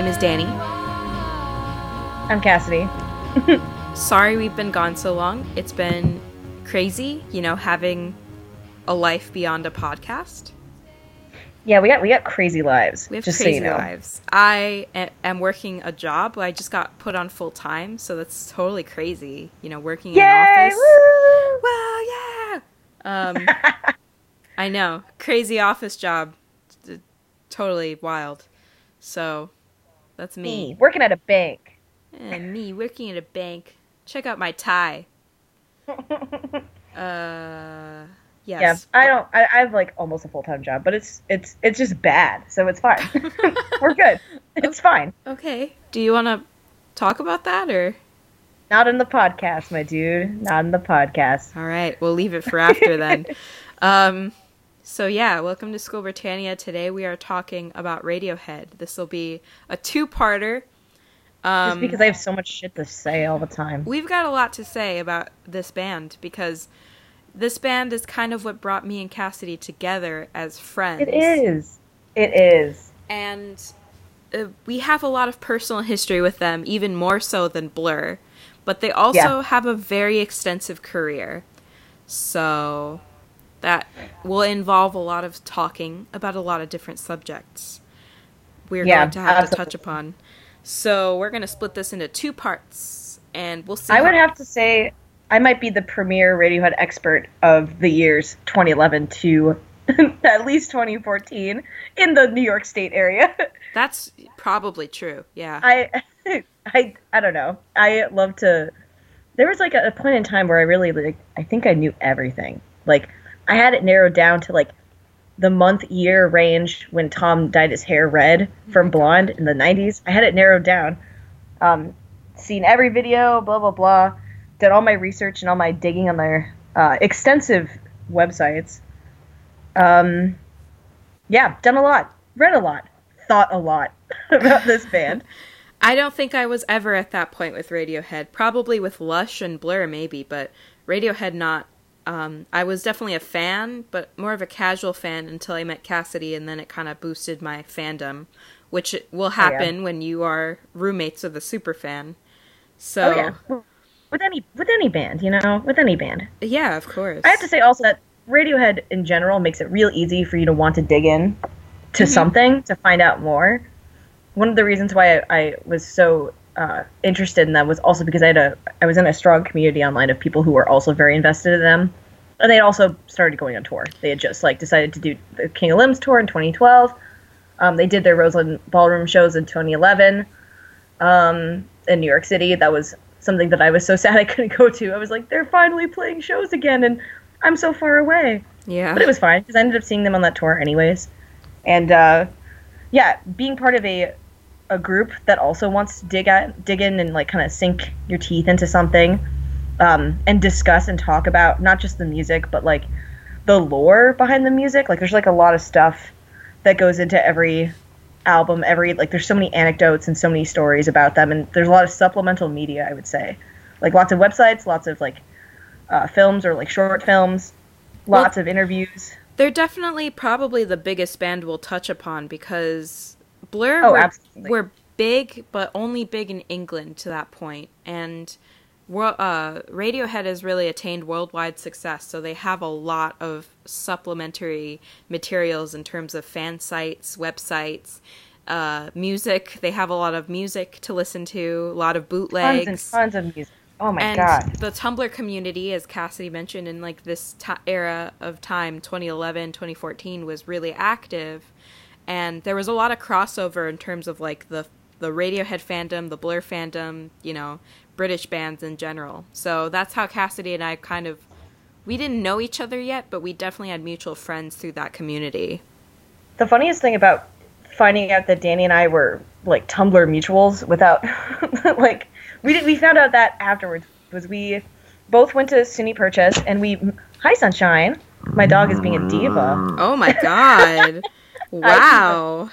name is Danny. I'm Cassidy. Sorry we've been gone so long. It's been crazy, you know, having a life beyond a podcast. Yeah, we got we got crazy lives. We have just crazy so you know. lives. I am working a job. I just got put on full time, so that's totally crazy. You know, working in Yay! an office. Woo! Wow, yeah. Um, I know, crazy office job, totally wild. So, that's Me me. working at a bank. And me working at a bank. Check out my tie. Uh, yes. Yeah. I don't. I, I have like almost a full time job, but it's it's it's just bad, so it's fine. We're good. It's fine. Okay. Do you want to talk about that or? Not in the podcast, my dude. Not in the podcast. All right, we'll leave it for after then. um, so yeah, welcome to School Britannia. Today we are talking about Radiohead. This will be a two-parter. Um, Just because I have so much shit to say all the time. we've got a lot to say about this band because this band is kind of what brought me and Cassidy together as friends. It is. It is. and uh, we have a lot of personal history with them, even more so than Blur. But they also Yeah. have a very extensive career, so that will involve a lot of talking about a lot of different subjects. We're Yeah, going to have to touch upon. So we're going to split this into two parts, and we'll see. I would have to say I might be the premier Radiohead expert of the years 2011 to at least 2014 in the New York State area. That's probably true. Yeah. I I I don't know. I love to there was like a, a point in time where I really like I think I knew everything. Like I had it narrowed down to like the month year range when Tom dyed his hair red from blonde in the 90s. I had it narrowed down. Um seen every video, blah blah blah. Did all my research and all my digging on their uh, extensive websites. Um yeah, done a lot. Read a lot. Thought a lot about this band. I don't think I was ever at that point with Radiohead. Probably with Lush and Blur, maybe, but Radiohead not. Um, I was definitely a fan, but more of a casual fan until I met Cassidy, and then it kind of boosted my fandom, which will happen when you are roommates with a super fan. So, Oh yeah, with any with any band, you know, with any band. yeah, of course. I have to say also that Radiohead in general makes it real easy for you to want to dig in to something to find out more. One of the reasons why I, I was so uh, interested in them was also because I had a I was in a strong community online of people who were also very invested in them, and they had also started going on tour. They had just like decided to do the King of Limbs tour in 2012. Um, they did their Roseland Ballroom shows in 2011 um, in New York City. That was something that I was so sad I couldn't go to. I was like, they're finally playing shows again, and I'm so far away. yeah. But it was fine because I ended up seeing them on that tour anyways. And uh, yeah, being part of a a group that also wants to dig at dig in and like kind of sink your teeth into something um, and discuss and talk about not just the music but like the lore behind the music. Like there's like a lot of stuff that goes into every album every like there's so many anecdotes and so many stories about them and there's a lot of supplemental media i would say like lots of websites lots of like uh, films or like short films lots of interviews They're definitely probably the biggest band we'll touch upon because Blur Oh, were, were big, but only big in England to that point, and uh, Radiohead has really attained worldwide success. So they have a lot of supplementary materials in terms of fan sites, websites. Uh, music. They have a lot of music to listen to, a lot of bootlegs tons and tons of music oh my and god the tumblr community as cassidy mentioned in like this ti era of time 2011 2014 was really active and there was a lot of crossover in terms of like the the radiohead fandom the blur fandom you know british bands in general. So that's how cassidy and i kind of we didn't know each other yet but we definitely had mutual friends through that community. The funniest thing about finding out that danny and i were like tumblr mutuals without like we did we found out that afterwards was we both went to SUNY Purchase and we hi sunshine. My dog is being a diva. Oh my god wow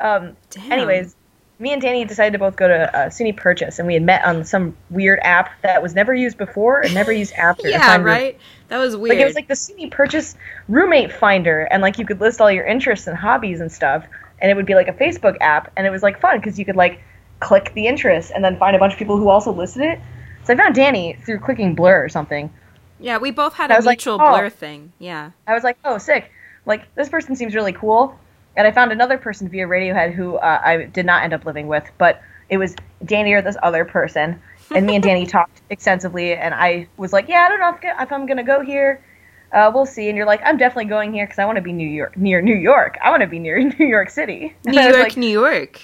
um Damn. anyways me and Danny decided to both go to uh, SUNY Purchase, and we had met on some weird app that was never used before and never used after. yeah, right. That was weird. Like it was like the SUNY Purchase roommate finder, and like you could list all your interests and hobbies and stuff, and it would be like a Facebook app, and it was like fun because you could like click the interest and then find a bunch of people who also listed it. So I found Danny through clicking Blur or something. yeah, we both had a was like, mutual oh. blur thing. Yeah. I was like, oh, sick. Like, this person seems really cool. And I found another person via Radiohead who uh, I did not end up living with, but it was Danny or this other person. And me and Danny talked extensively, and I was like, yeah, I don't know if, if I'm going to go here. Uh, we'll see. And you're like, I'm definitely going here because I want to be New York, near New York. I want to be near New York City. New York, like, New York.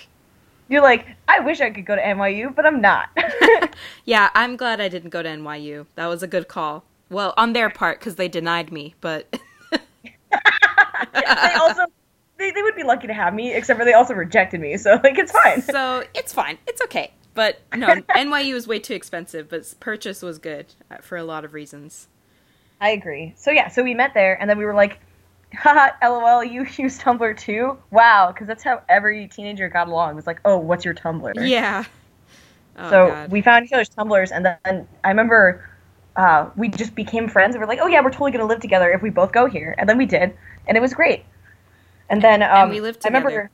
You're like, I wish I could go to NYU, but I'm not. Yeah, I'm glad I didn't go to NYU. That was a good call. Well, on their part because they denied me, but they also, they, they would be lucky to have me, except for they also rejected me. So, like, it's fine. so it's fine. It's okay. But no, NYU was way too expensive, but purchase was good uh, for a lot of reasons. I agree. So yeah, so we met there, and then we were like, haha, lol, you use Tumblr too? Wow, because that's how every teenager got along. It was like, oh, what's your Tumblr? Yeah. Oh, so God. we found each other's Tumblrs, and then I remember uh, we just became friends. And we're like, oh yeah, we're totally gonna live together if we both go here, and then we did, and it was great. And then um, we lived I remember, together.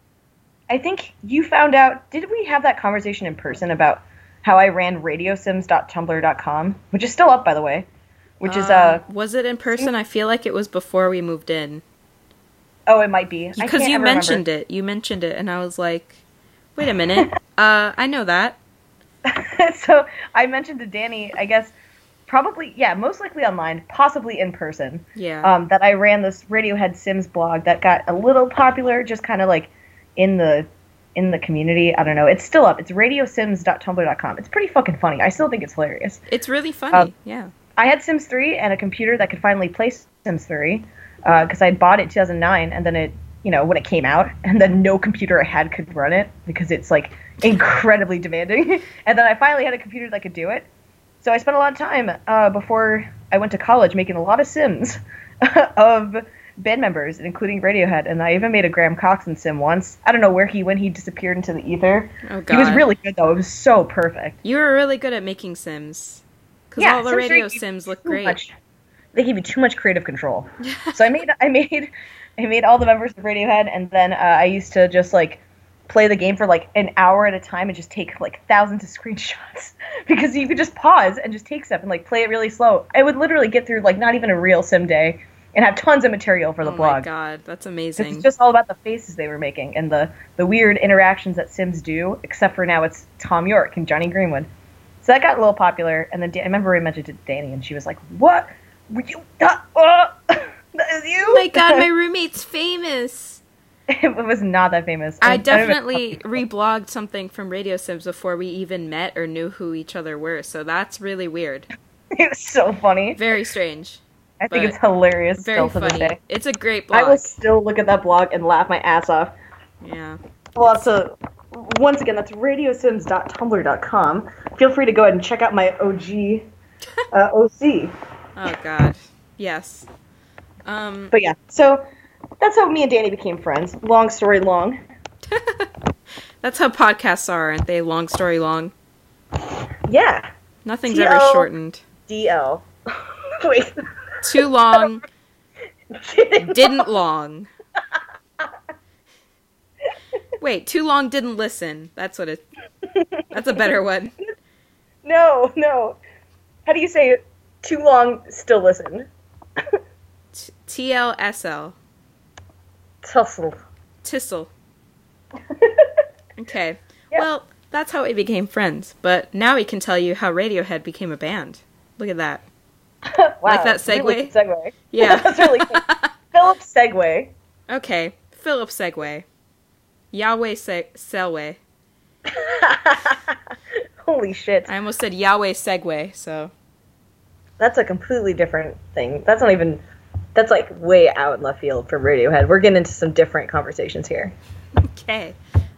I think you found out. Did we have that conversation in person about how I ran radiosims.tumblr.com, which is still up by the way, which is uh was it in person? I feel like it was before we moved in oh it might be because you mentioned it. You mentioned it, and I was like, "Wait a minute, uh, I know that." so I mentioned to Danny, I guess, probably, yeah, most likely online, possibly in person, Yeah. um, that I ran this Radiohead Sims blog that got a little popular, just kind of like in the in the community. I don't know. It's still up. It's radiosims.tumblr.com. It's pretty fucking funny. I still think it's hilarious. it's really funny. um, yeah. I had Sims 3 and a computer that could finally play Sims 3 because I bought it 2009 and then it, you know, when it came out, and then no computer I had could run it because it's like incredibly demanding. and then I finally had a computer that could do it. So I spent a lot of time uh, before I went to college making a lot of Sims of band members, including Radiohead. And I even made a Graham Coxon Sim once. I don't know where he went. He disappeared into the ether. Oh God! He was really good though. It was so perfect. You were really good at making Sims. Because Yeah, all the radio Sims look great. much- they give you too much creative control. so I made I made I made all the members of Radiohead, and then uh, I used to just like play the game for like an hour at a time and just take like thousands of screenshots because you could just pause and just take stuff and like play it really slow. I would literally get through like not even a real sim day and have tons of material for the blog. oh my god, that's amazing. It's just all about the faces they were making and the the weird interactions that Sims do. Except for now, it's Thom Yorke and Jonny Greenwood. So that got a little popular, and then I remember I mentioned it to Danny, and she was like, "What? Were you? Uh, uh, that is you? oh my god, my roommate's famous. it was not that famous. I don't even- definitely reblogged something from Radio Sims before we even met or knew who each other were, so that's really weird. It was so funny. Very strange. I think it's hilarious Very still to funny. day. It's a great blog. I will still look at that blog and laugh my ass off. Yeah. Well, so once again, that's radiosims.tumblr.com. Feel free to go ahead and check out my OG uh, OC. Oh god. Yes. Um But yeah, so that's how me and Danny became friends. Long story long. that's how podcasts are, aren't they? Long story long. Yeah, Nothing's ever shortened. DL. Wait. Too long, didn't long. Wait, too long didn't listen. That's what it That's a better one. no, no. How do you say it? Too long, still listen. T- TLSL. Tussle. Tissel. Okay. Yeah. Well, that's how we became friends. But now we can tell you how Radiohead became a band. Look at that. wow, Like that really segue? good segue. Yeah. that's really cool. Philip Segway. Okay. Philip Segway. Yahweh Se- Selway. Holy shit. I almost said Yahweh Segway, so. That's a completely different thing. That's not even. That's like way out in left field from Radiohead. We're getting into some different conversations here. Okay.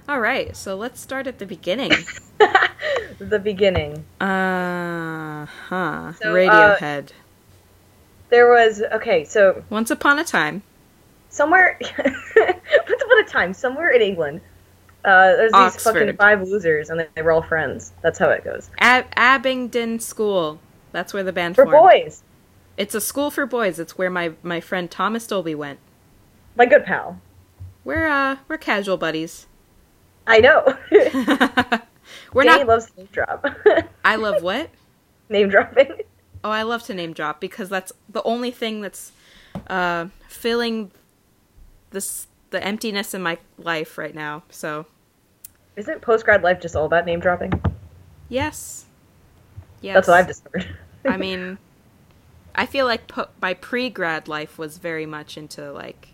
All right. So let's start at the beginning. the beginning. Uh huh. So, uh, Radiohead. There was okay, so Once upon a time. somewhere once upon a time, somewhere in England, Uh, there's these fucking five losers, and they, they were all friends. That's how it goes. Ab- Abingdon School. That's where the band For formed. boys, It's a school for boys. It's where my, my friend Thomas Dolby went. my good pal. We're uh we're casual buddies. I know. we're Danny not. loves name drop. I love what? name dropping. Oh, I love to name drop because that's the only thing that's uh, filling this the emptiness in my life right now. So Isn't post grad life just all about name dropping? yes, yes. That's what I've discovered. I mean, I feel like po- my pre grad life was very much into like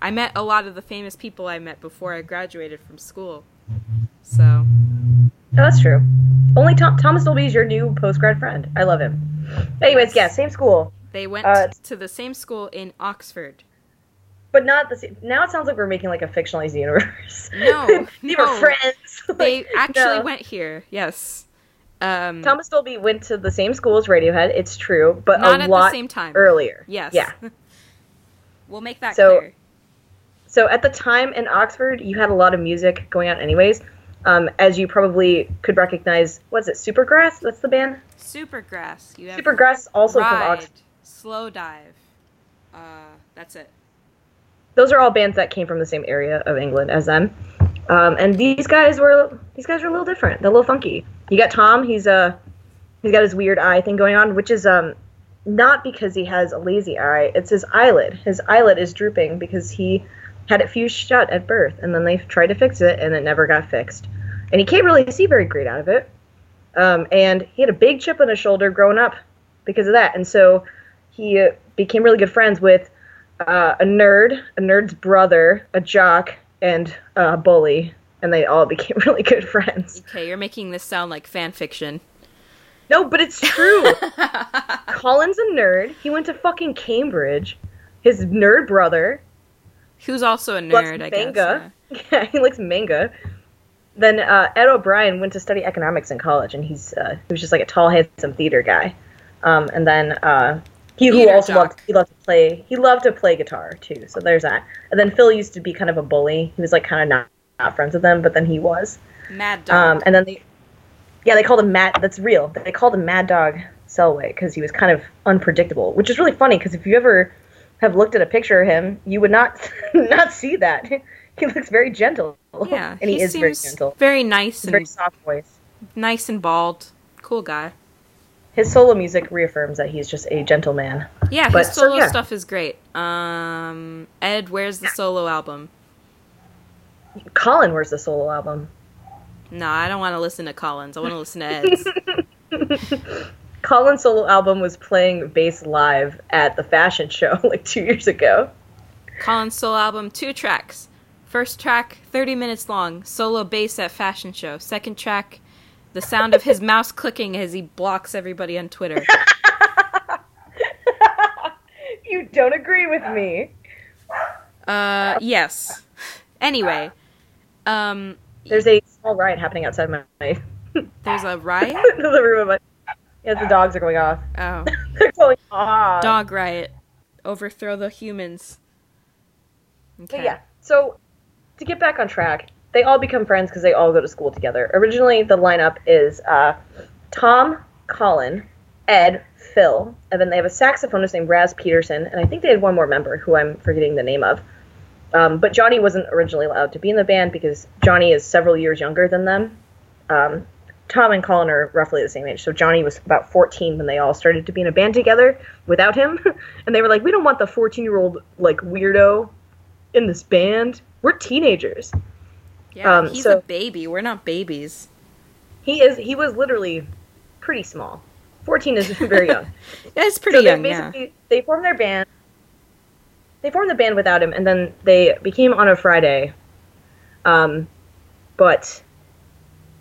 I met a lot of the famous people I met before I graduated from school. So Oh, that's true. Only Tom- Thomas Dolby is your new post grad friend. I love him. Anyways, yeah, same school, they went Uh, to the same school in Oxford. but not the same. Now it sounds like we're making like a fictionalized universe. No, they no. were friends. They Like, actually no. went here. Yes. Um, Thomas Dolby went to the same school as Radiohead. It's true, but not a at lot the same time. earlier. Yes. Yeah. we'll make that So- clear. So at the time in Oxford, you had a lot of music going on, anyways. Um, as you probably could recognize, what's it? Supergrass? That's the band. Supergrass. You have Supergrass, also from Oxford. Slowdive. Uh, that's it. Those are all bands that came from the same area of England as them. Um, and these guys were these guys are a little different. They're a little funky. You got Tom. He's uh, he's got his weird eye thing going on, which is um, not because he has a lazy eye. It's his eyelid. His eyelid is drooping because he had it fused shut at birth, and then they tried to fix it, and it never got fixed. And he can't really see very great out of it. Um, and he had a big chip on his shoulder growing up because of that. And so he uh, became really good friends with uh, a nerd, a nerd's brother, a jock, and a bully, and they all became really good friends. Okay, you're making this sound like fan fiction. No, but it's true. Colin's a nerd. He went to fucking Cambridge. His nerd brother Who's also a nerd, I guess. yeah. Yeah, he likes manga. Then uh, Ed O'Brien went to study economics in college, and he's uh, he was just like a tall, handsome theater guy. Um, and then uh, he who Theater also jock. loved he loved to play he loved to play guitar too. So there's that. And then Phil used to be kind of a bully. He was like kind of not, friends with them, but then he was. Mad Dog. Um, and then they, yeah, they called him Mad. That's real. They called him Mad Dog Selway because he was kind of unpredictable, which is really funny because if you ever have looked at a picture of him, you would not not see that. He looks very gentle. yeah, and he, is very gentle. very nice and very soft voice. nice and bald. Cool guy. His solo music reaffirms that he's just a gentleman. Yeah, But, his so, solo yeah. stuff is great. Um, Ed, where's the solo album? Colin, where's the solo album? No, I don't want to listen to Colin's. I want to listen to Ed's. Colin's solo album was playing bass live at the fashion show like two years ago. Colin's solo album, two tracks. First track, 30 minutes long, solo bass at fashion show. Second track, the sound of his mouse clicking as he blocks everybody on Twitter. you don't agree with me. Uh, yes. Anyway, um, There's a small riot happening outside my, there's a riot. the room of my. Yeah, the dogs are going off. Oh, They're going off. dog riot. Overthrow the humans. But Okay. yeah, so to get back on track, they all become friends because they all go to school together. Originally, the lineup is uh, Tom, Colin, Ed, Phil, and then they have a saxophonist named Raz Peterson, and I think they had one more member who I'm forgetting the name of. Um, but Johnny wasn't originally allowed to be in the band because Johnny is several years younger than them. Um, Tom and Colin are roughly the same age, so Johnny was about 14 when they all started to be in a band together without him, and they were like, "We don't want the 14 year old like weirdo in this band. We're teenagers." Yeah, Um, he's so- a baby. We're not babies. He is. He was literally pretty small. 14 is very young. Yeah, it's pretty so young. they Yeah. basically they formed their band. They formed the band without him, and then they became on a Friday. Um, but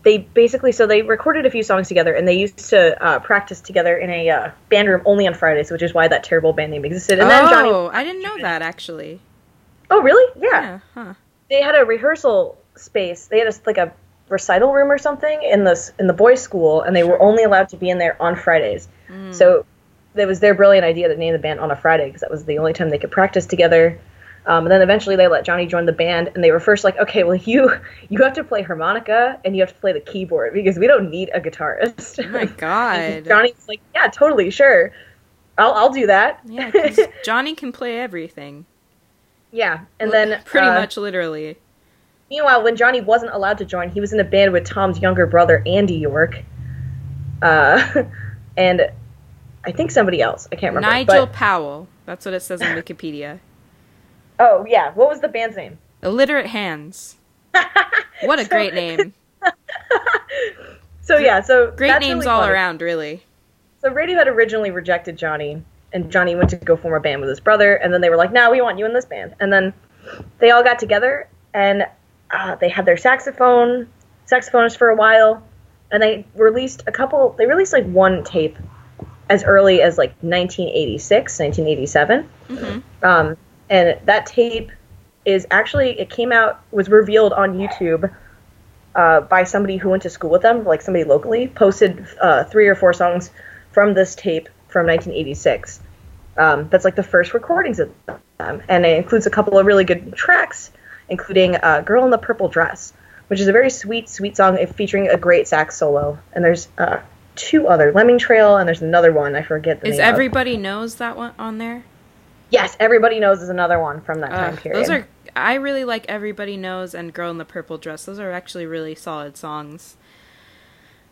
they basically so they recorded a few songs together, and they used to uh, practice together in a uh, band room only on Fridays, which is why that terrible band name existed. And then oh, Johnny. I didn't know that actually. Oh, really? Yeah. Yeah. Huh. They had a rehearsal space. They had a, like a recital room or something in the in the boys' school, and they were only allowed to be in there on Fridays. So it was their brilliant idea to name the band on a Friday because that was the only time they could practice together. Um, and then eventually they let Johnny join the band, and they were first like, okay, well you you have to play harmonica and you have to play the keyboard because we don't need a guitarist. Oh my god. Johnny's like, yeah, totally, sure, I'll I'll do that. Yeah, Johnny can play everything. yeah, and Well, then pretty uh, much literally. Meanwhile, when Johnny wasn't allowed to join, he was in a band with Tom's younger brother, Andy Yorke, uh, and I think somebody else. I can't remember. Nigel but- Powell. That's what it says on Wikipedia. oh yeah, what was the band's name? Illiterate Hands. What a So- great name. So yeah, so Great that's names really all funny. around, really. So Radiohead originally rejected Johnny, and Johnny went to go form a band with his brother, and then they were like, "No, we want you in this band." And then they all got together, and uh, they had their saxophone saxophonist for a while, and they released a couple. They released like one tape as early as like 1986, 1987. hmm Um, and that tape is actually it came out was revealed on YouTube uh, by somebody who went to school with them, like somebody locally, posted uh, three or four songs from this tape from 1986. Um, that's like the first recordings of them, and it includes a couple of really good tracks, including uh, "Girl in the Purple Dress," which is a very sweet, sweet song featuring a great sax solo. And there's uh, two other Lemming Trail, and there's another one I forget the Is name. of. everybody knows that one on there? Yes, everybody knows is another one from that time period. those are. I really like Everybody Knows and Girl in the Purple Dress. Those are actually really solid songs.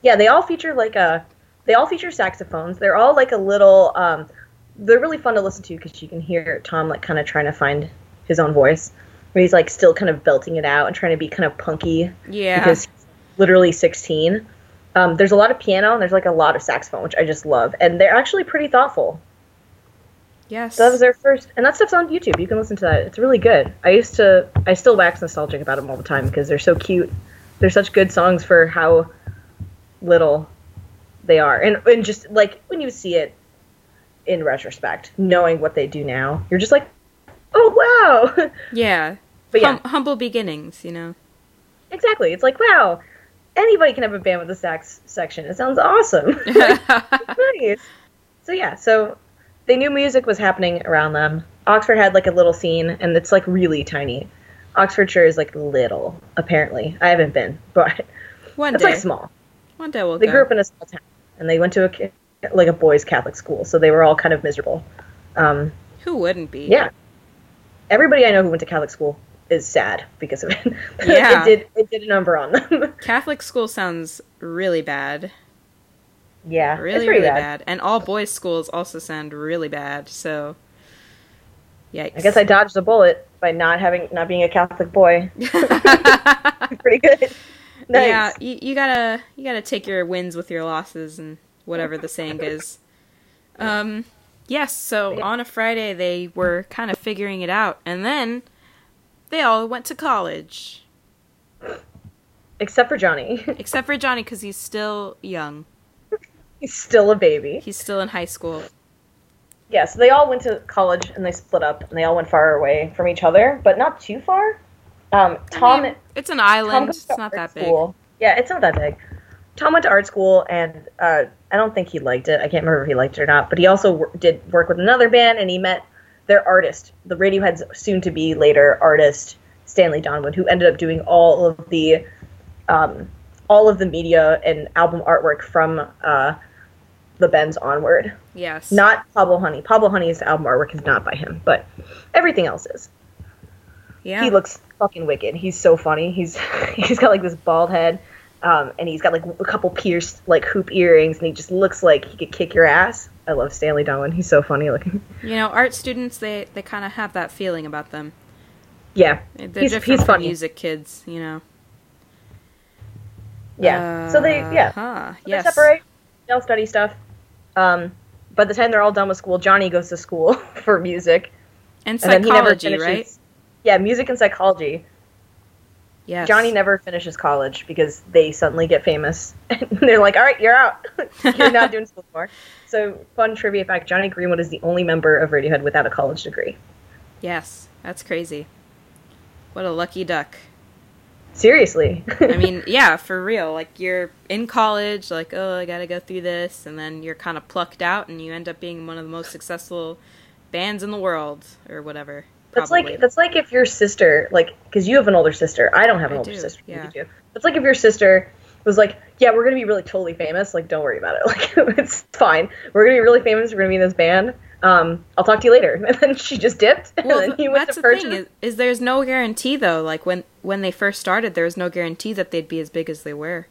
yeah, they all feature like a they all feature saxophones. They're all like a little um they're really fun to listen to because you can hear Tom like kind of trying to find his own voice. Where he's like still kind of belting it out and trying to be kind of punky Yeah. because he's literally 16. Um, there's a lot of piano and there's like a lot of saxophone, which I just love, and they're actually pretty thoughtful. yes. So that was their first, and that stuff's on YouTube. You can listen to that. It's really good. I used to, I still wax nostalgic about them all the time because they're so cute. They're such good songs for how little they are, and and just like when you see it in retrospect, knowing what they do now, you're just like, oh wow. yeah. but yeah, Hum- humble beginnings, you know. exactly. It's like wow, anybody can have a band with a sax section. It sounds awesome. nice. So yeah, so they knew music was happening around them. Oxford had like a little scene, and it's like really tiny. Oxfordshire is like little, apparently. I haven't been, but One it's day. like small. One day we'll They go. grew up in a small town, and they went to a like a boys' Catholic school, so they were all kind of miserable. Um, Who wouldn't be? yeah, everybody I know who went to Catholic school is sad because of it. Yeah. it did it did a number on them. Catholic school sounds really bad. yeah, Really, really bad. bad. And all boys' schools also sound really bad. So, yikes. I guess I dodged a bullet by not having not being a Catholic boy. pretty good. Nice. Yeah, you, you gotta you gotta take your wins with your losses and whatever the saying is. Um, yes. So on a Friday they were kind of figuring it out, and then they all went to college, Except for Johnny. except for Johnny because he's still young. He's still a baby. He's still in high school. Yeah, so they all went to college and they split up and they all went far away from each other, but not too far. Um, Tom, I mean, it's an island. It's not that big. school. Yeah, it's not that big. Tom went to art school and uh, I don't think he liked it. I can't remember if he liked it or not, but he also wor- did work with another band and he met their artist, the Radiohead's soon to be later artist, Stanley Donwood, who ended up doing all of the um, all of the media and album artwork from uh, the Bends onward. Yes. Not Pablo Honey. Pablo Honey's album artwork is not by him, but everything else is. Yeah. He looks fucking wicked. He's so funny. He's he's got like this bald head, um, and he's got like a couple pierced like hoop earrings, and he just looks like he could kick your ass. I love Stanley Donwood. He's so funny looking. you know, art students they they kind of have that feeling about them. Yeah, They're He's- different he's from funny. music kids, you know. yeah. so they yeah Uh-huh. they Yes. separate. They all study stuff. Um, by the time they're all done with school, Johnny goes to school for music, And and then he never psychology, finishes. right? Yeah, music and psychology. Yes. Johnny never finishes college because they suddenly get famous. And they're like, all right, you're out. you're not doing school anymore. So, fun trivia fact Jonny Greenwood is the only member of Radiohead without a college degree. Yes, that's crazy. What a lucky duck. Seriously. I mean, yeah, for real. Like you're in college, like oh, I gotta go through this, and then you're kind of plucked out, and you end up being one of the most successful bands in the world, or whatever. That's Probably. like that's like if your sister, like, because you have an older sister. I don't have an I older do, sister. yeah. You do. It's like if your sister was like, "Yeah, we're gonna be really totally famous. Like, don't worry about it. Like, it's fine. We're gonna be really famous. We're gonna be in this band. Um, I'll talk to you later." And then she just dipped. well, and then th- you went that's to the purchase. thing is, is there's no guarantee though. Like when when they first started, there was no guarantee that they'd be as big as they were.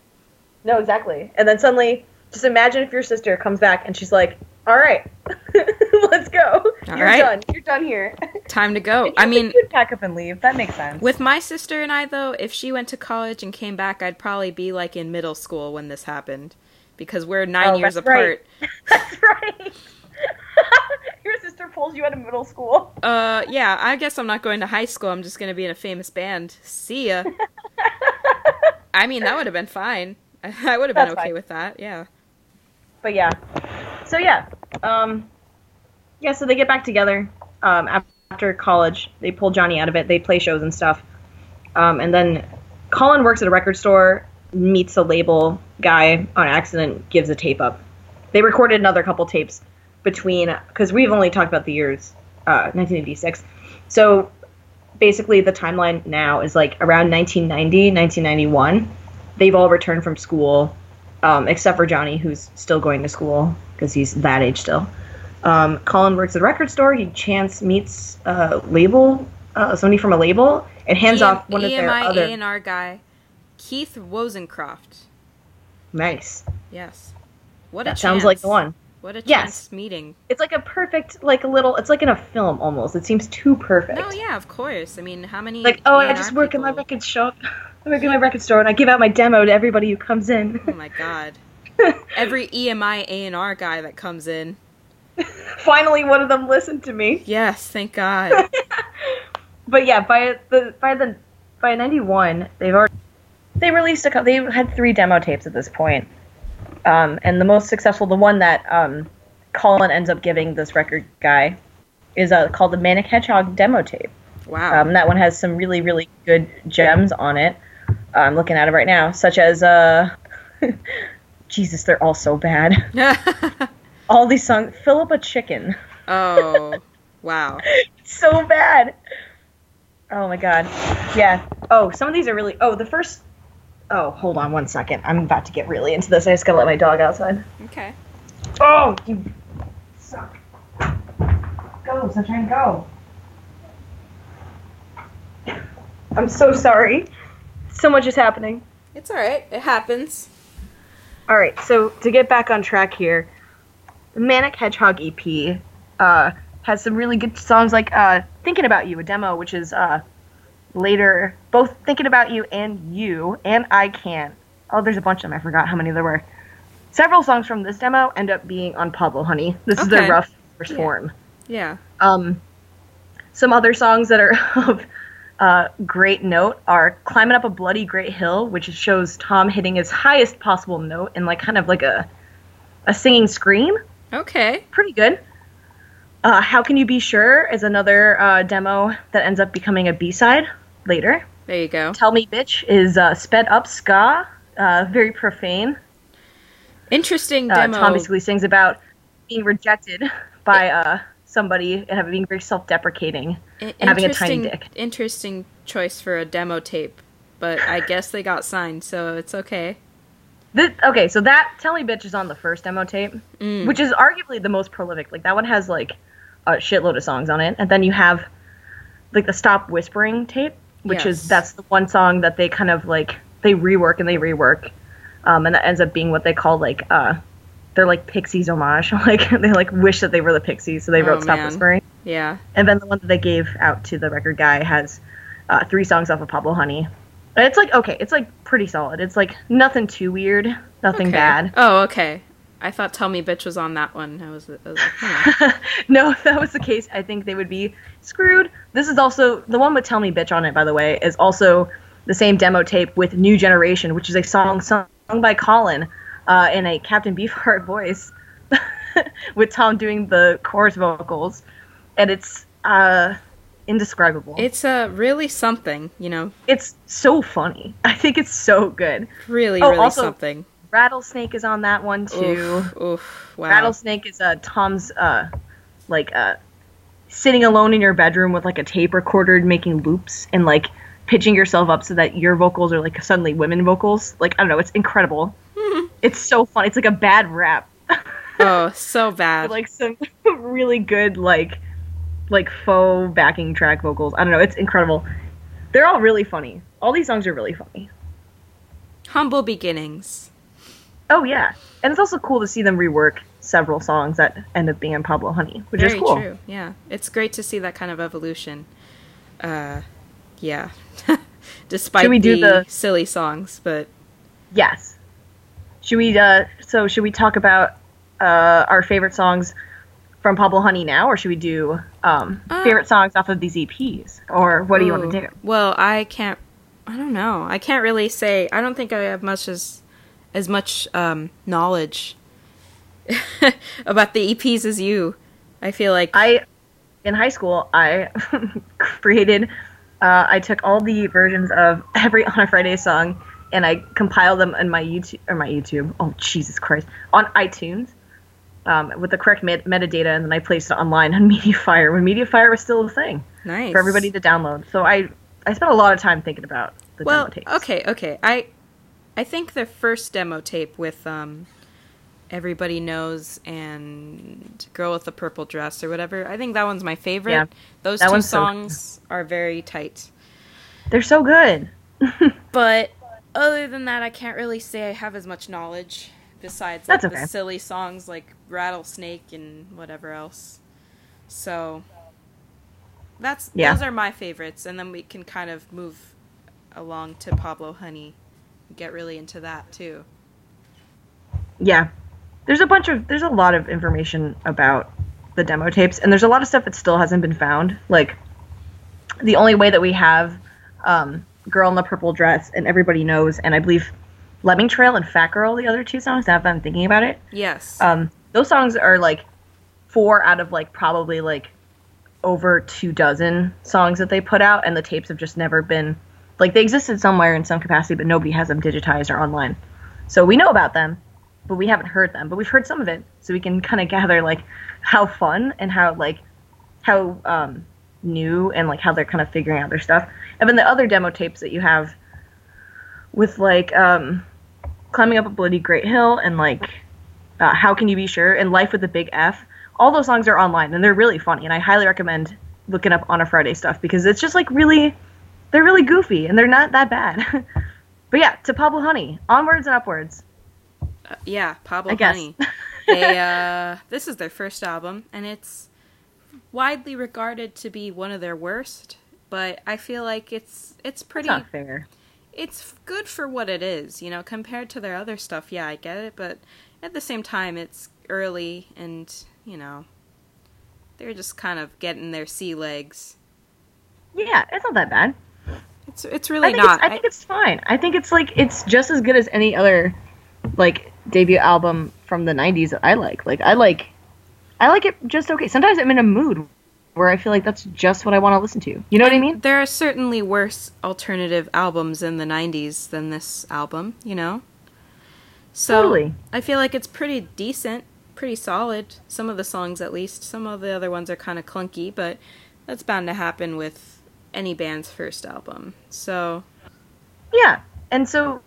No, exactly. And then suddenly, just imagine if your sister comes back and she's like, "All right, let's go. All You're right. done. You're done here." Time to go. I mean, you would pack up and leave. That makes sense. with my sister and I though, if she went to college and came back, I'd probably be like in middle school when this happened, because we're nine Oh, years that's right. apart. That's right. your sister pulls you out of middle school. Uh, yeah. I guess I'm not going to high school. I'm just gonna be in a famous band. See ya. I mean, that would have been fine. I would have been That's okay fine. with that. Yeah. But yeah. So yeah um yeah so they get back together um after college. They pull johnny out of it. They play shows and stuff. Um and then colin works at a record store meets a label guy on accident gives a tape up. They recorded another couple tapes between because we've only talked about the years uh 1986 so basically the timeline now is like around 1990 1991 they've all returned from school um, except for Johnny, who's still going to school because he's that age still. Um, Colin works at a record store. He chance meets a label, uh, somebody from a label, and hands EM off one of their EMI other. A&R guy, Keith Wozencroft. Nice. Yes. What a That sounds like the one. What a Yes. chance meeting. It's like a perfect, like a little. It's like in a film almost. It seems too perfect. No, yeah, of course. I mean, how many? Like, oh, I A&R just work in my record shop. I work in my record store, and I give out my demo to everybody who comes in. Oh my god. Every EMI A&R guy that comes in. Finally, one of them listened to me. Yes, thank God. but yeah, by the by the by '91, they've already they released a couple. they had three demo tapes at this point, um, and the most successful, the one that um, Colin ends up giving this record guy, is uh, called the Manic Hedgehog demo tape. Wow. Um, that one has some really really good gems on it. I'm looking at it right now, such as uh, Jesus, they're all so bad. All these songs, Phillipa Chicken. oh, wow. so bad. Oh my god. Yeah. Oh, some of these are really. Oh, the first. Oh, hold on one second. I'm about to get really into this. I just gotta let my dog outside. Okay. Oh, you suck. Go, sunshine, go. I'm so sorry. So much is happening. It's alright. It happens. All right, so to get back on track here, the Manic Hedgehog EP uh, has some really good songs like uh, "Thinking About You," a demo which is uh, later both "Thinking About You" and "You" and "I Can't." Oh, there's a bunch of them. I forgot how many there were. Several songs from this demo end up being on Pablo Honey. This is Okay. their rough first Yeah. form. Yeah. Um, some other songs that are of uh, great note are "Climbing Up a Bloody Great Hill," which shows Tom hitting his highest possible note in like kind of like a a singing scream. Okay. Pretty good. Uh, "How Can You Be Sure" is another uh, demo that ends up becoming a B side later. There you go. "Tell Me Bitch" is uh, sped up ska, uh, very profane. Interesting Uh, demo. Tom basically sings about being rejected by uh, somebody and having being very self-deprecating. And having a tiny dick. Interesting choice for a demo tape, but I guess they got signed, so it's okay. This, okay, so that "Tell Me Bitch" is on the first demo tape, Mm. which is arguably the most prolific. Like that one has like a shitload of songs on it, and then you have like the "Stop Whispering" tape, which Yes. is that's the one song that they kind of like they rework and they rework, um, and that ends up being what they call like uh, they're like Pixies homage. like they like wish that they were the Pixies, so they Oh, wrote "Stop man. Whispering." Yeah. And then the one that they gave out to the record guy has uh, three songs off of Pablo Honey. And it's like okay, it's like pretty solid. It's like nothing too weird, nothing Okay. bad. Oh, okay. I thought "Tell Me Bitch" was on that one. I was, I was like, huh. no, if that was the case, I think they would be screwed. This is also the one with "Tell Me Bitch" on it, by the way, is also the same demo tape with "New Generation," which is a song sung by Colin uh, in a Captain Beefheart voice, with Tom doing the chorus vocals, and it's uh, indescribable. it's uh, really something, you know, it's so funny. I think it's so good. really, Oh, really also- something. Rattlesnake is on that one too. Oof, oof, wow. Rattlesnake is uh, Tom's uh, like uh, sitting alone in your bedroom with like a tape recorder making loops and like pitching yourself up so that your vocals are like suddenly women vocals. Like I don't know, it's incredible. it's so fun. It's like a bad rap. oh, so bad. like some really good like like faux backing track vocals. I don't know, it's incredible. They're all really funny. All these songs are really funny. Humble beginnings. Oh yeah, and it's also cool to see them rework several songs that end up being Pablo Honey, which Very is cool. true. Yeah, it's great to see that kind of evolution. Uh, yeah. Despite Should we do the, the- silly songs, but Yes. Should we? Uh, so should we talk about uh, our favorite songs from Pablo Honey now, or should we do um, Uh, favorite songs off of these EPs, or what do you want to do? Well, I can't. I don't know. I can't really say. I don't think I have much as as much um, knowledge about the EPs as you. I feel like I in high school I created. Uh, I took all the versions of every On a Friday song and I compiled them in my YouTube or my YouTube. Oh Jesus Christ! On iTunes. Um, with the correct met- metadata, and then I placed it online on MediaFire when MediaFire was still a thing. nice for everybody to download. So I I spent a lot of time thinking about the well, okay, okay. I I think the first demo tape with um everybody knows and girl with the purple dress or whatever. I think that one's my favorite. Yeah, Those two one's so songs are very tight. They're so good. But other than that, I can't really say I have as much knowledge besides like That's the silly songs like Rattlesnake and whatever else. So that's Yeah. those are my favorites, and then we can kind of move along to Pablo Honey, get really into that too. Yeah. There's a bunch of there's a lot of information about the demo tapes and there's a lot of stuff that still hasn't been found. Like the only way that we have um, Girl in the Purple Dress and Everybody Knows and I believe Lemming Trail and Fat Girl, the other two songs, now that I'm thinking about it. Yes. Um, those songs are like four out of like probably like over two dozen songs that they put out, and the tapes have just never been like they existed somewhere in some capacity, but nobody has them digitized or online. So we know about them, but we haven't heard them. But we've heard some of it, so we can kind of gather like how fun and how like how um, new and like how they're kind of figuring out their stuff. And then the other demo tapes that you have with like um, climbing up a bloody great hill and like uh, How Can You Be Sure, and Life with a Big F. All those songs are online and they're really funny, and I highly recommend looking up on a Friday stuff because it's just like really, they're really goofy and they're not that bad. but yeah, to Pablo Honey, onwards and upwards. Uh, yeah, Pablo I. Honey. they uh this is their first album and it's widely regarded to be one of their worst, but I feel like it's it's pretty not fair. it's good for what it is, you know, compared to their other stuff. Yeah, I get it, but at the same time it's early and, you know, they're just kind of getting their sea legs. Yeah, it's not that bad. It's it's really I think not. It's, I think it's fine. I think it's like it's just as good as any other like debut album from the '90s that I like. Like I like, I like it just okay. Sometimes I'm in a mood where I feel like that's just what I want to listen to. You know what I mean? There are certainly worse alternative albums in the 90s than this album, you know? So Totally. I feel like it's pretty decent, pretty solid. Some of the songs, at least. Some of the other ones are kind of clunky, but that's bound to happen with any band's first album. So, Yeah. And so,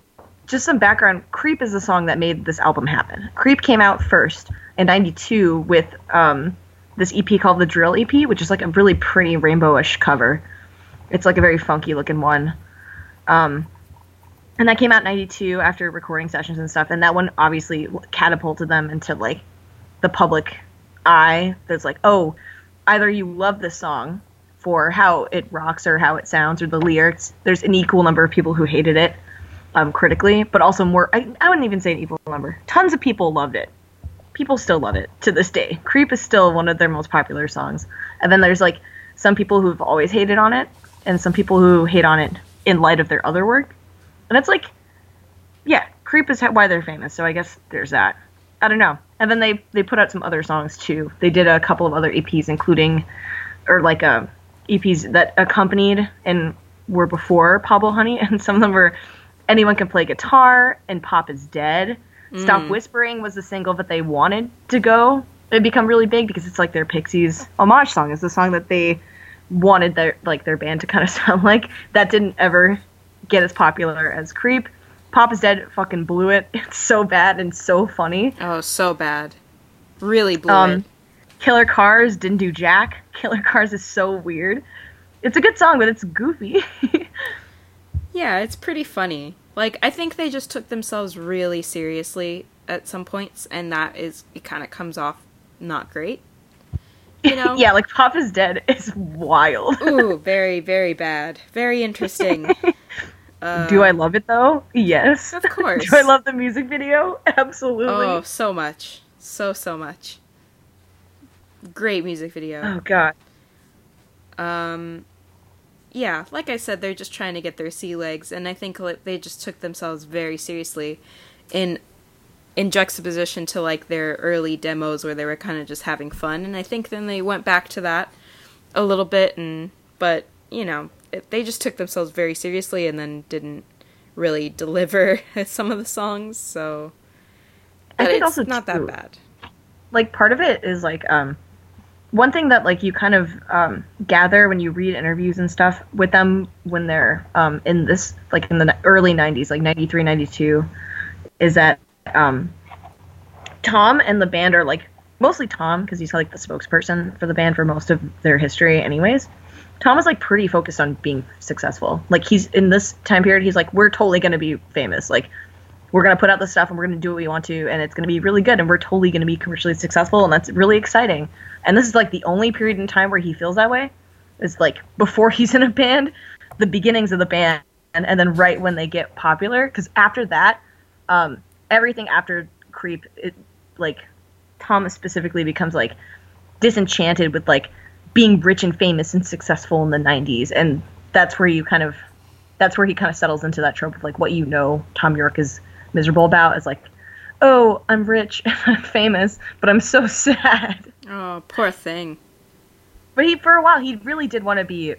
just some background Creep is the song that made this album happen. Creep came out first in 92 with um, this EP called the Drill EP, which is like a really pretty rainbowish cover. It's like a very funky looking one. Um, and that came out in 92 after recording sessions and stuff. And that one obviously catapulted them into like the public eye that's like, oh, either you love this song for how it rocks or how it sounds or the lyrics. There's an equal number of people who hated it um, critically, but also more. I, I wouldn't even say an equal number. Tons of people loved it. People still love it to this day. Creep is still one of their most popular songs. And then there's like some people who've always hated on it, and some people who hate on it in light of their other work. And it's like, yeah, Creep is why they're famous. So I guess there's that. I don't know. And then they they put out some other songs too. They did a couple of other EPs, including, or like uh, EPs that accompanied and were before Pablo Honey, and some of them were Anyone Can Play Guitar and Pop is Dead. Stop Whispering was the single that they wanted to go it become really big because it's like their Pixies homage song. It's the song that they wanted their like their band to kind of sound like. That didn't ever get as popular as Creep. Pop is Dead fucking blew it. It's so bad and so funny. Oh, so bad. Really blew Um, it. Killer Cars didn't do jack. Killer Cars is so weird. It's a good song, but it's goofy. Yeah, it's pretty funny. Like I think they just took themselves really seriously at some points, and that is it. Kind of comes off not great. You know? yeah, like Pop is Dead is wild. Ooh, very very bad. Very interesting. Uh, do I love it though? Yes. Of course. do I love the music video? Absolutely. Oh, so much, so so much. Great music video. Oh god. um yeah like i said they're just trying to get their sea legs and i think like, they just took themselves very seriously in in juxtaposition to like their early demos where they were kind of just having fun and i think then they went back to that a little bit and but you know it, they just took themselves very seriously and then didn't really deliver some of the songs so I think it's also not too- that bad like part of it is like um one thing that like you kind of um gather when you read interviews and stuff with them when they're um in this like in the early 90s like 93 92 is that um Thom and the band are like mostly Thom because he's like the spokesperson for the band for most of their history anyways. Thom is like pretty focused on being successful. Like he's in this time period he's like we're totally going to be famous. Like we're going to put out this stuff and we're going to do what we want to and it's going to be really good and we're totally going to be commercially successful and that's really exciting. And this is like the only period in time where he feels that way. Is like before he's in a band, the beginnings of the band and, and then right when they get popular cuz after that um everything after Creep it like Thomas specifically becomes like disenchanted with like being rich and famous and successful in the 90s and that's where you kind of that's where he kind of settles into that trope of like what you know Thom Yorke is miserable about is like oh I'm rich and I'm famous but I'm so sad oh poor thing but he for a while he really did want to be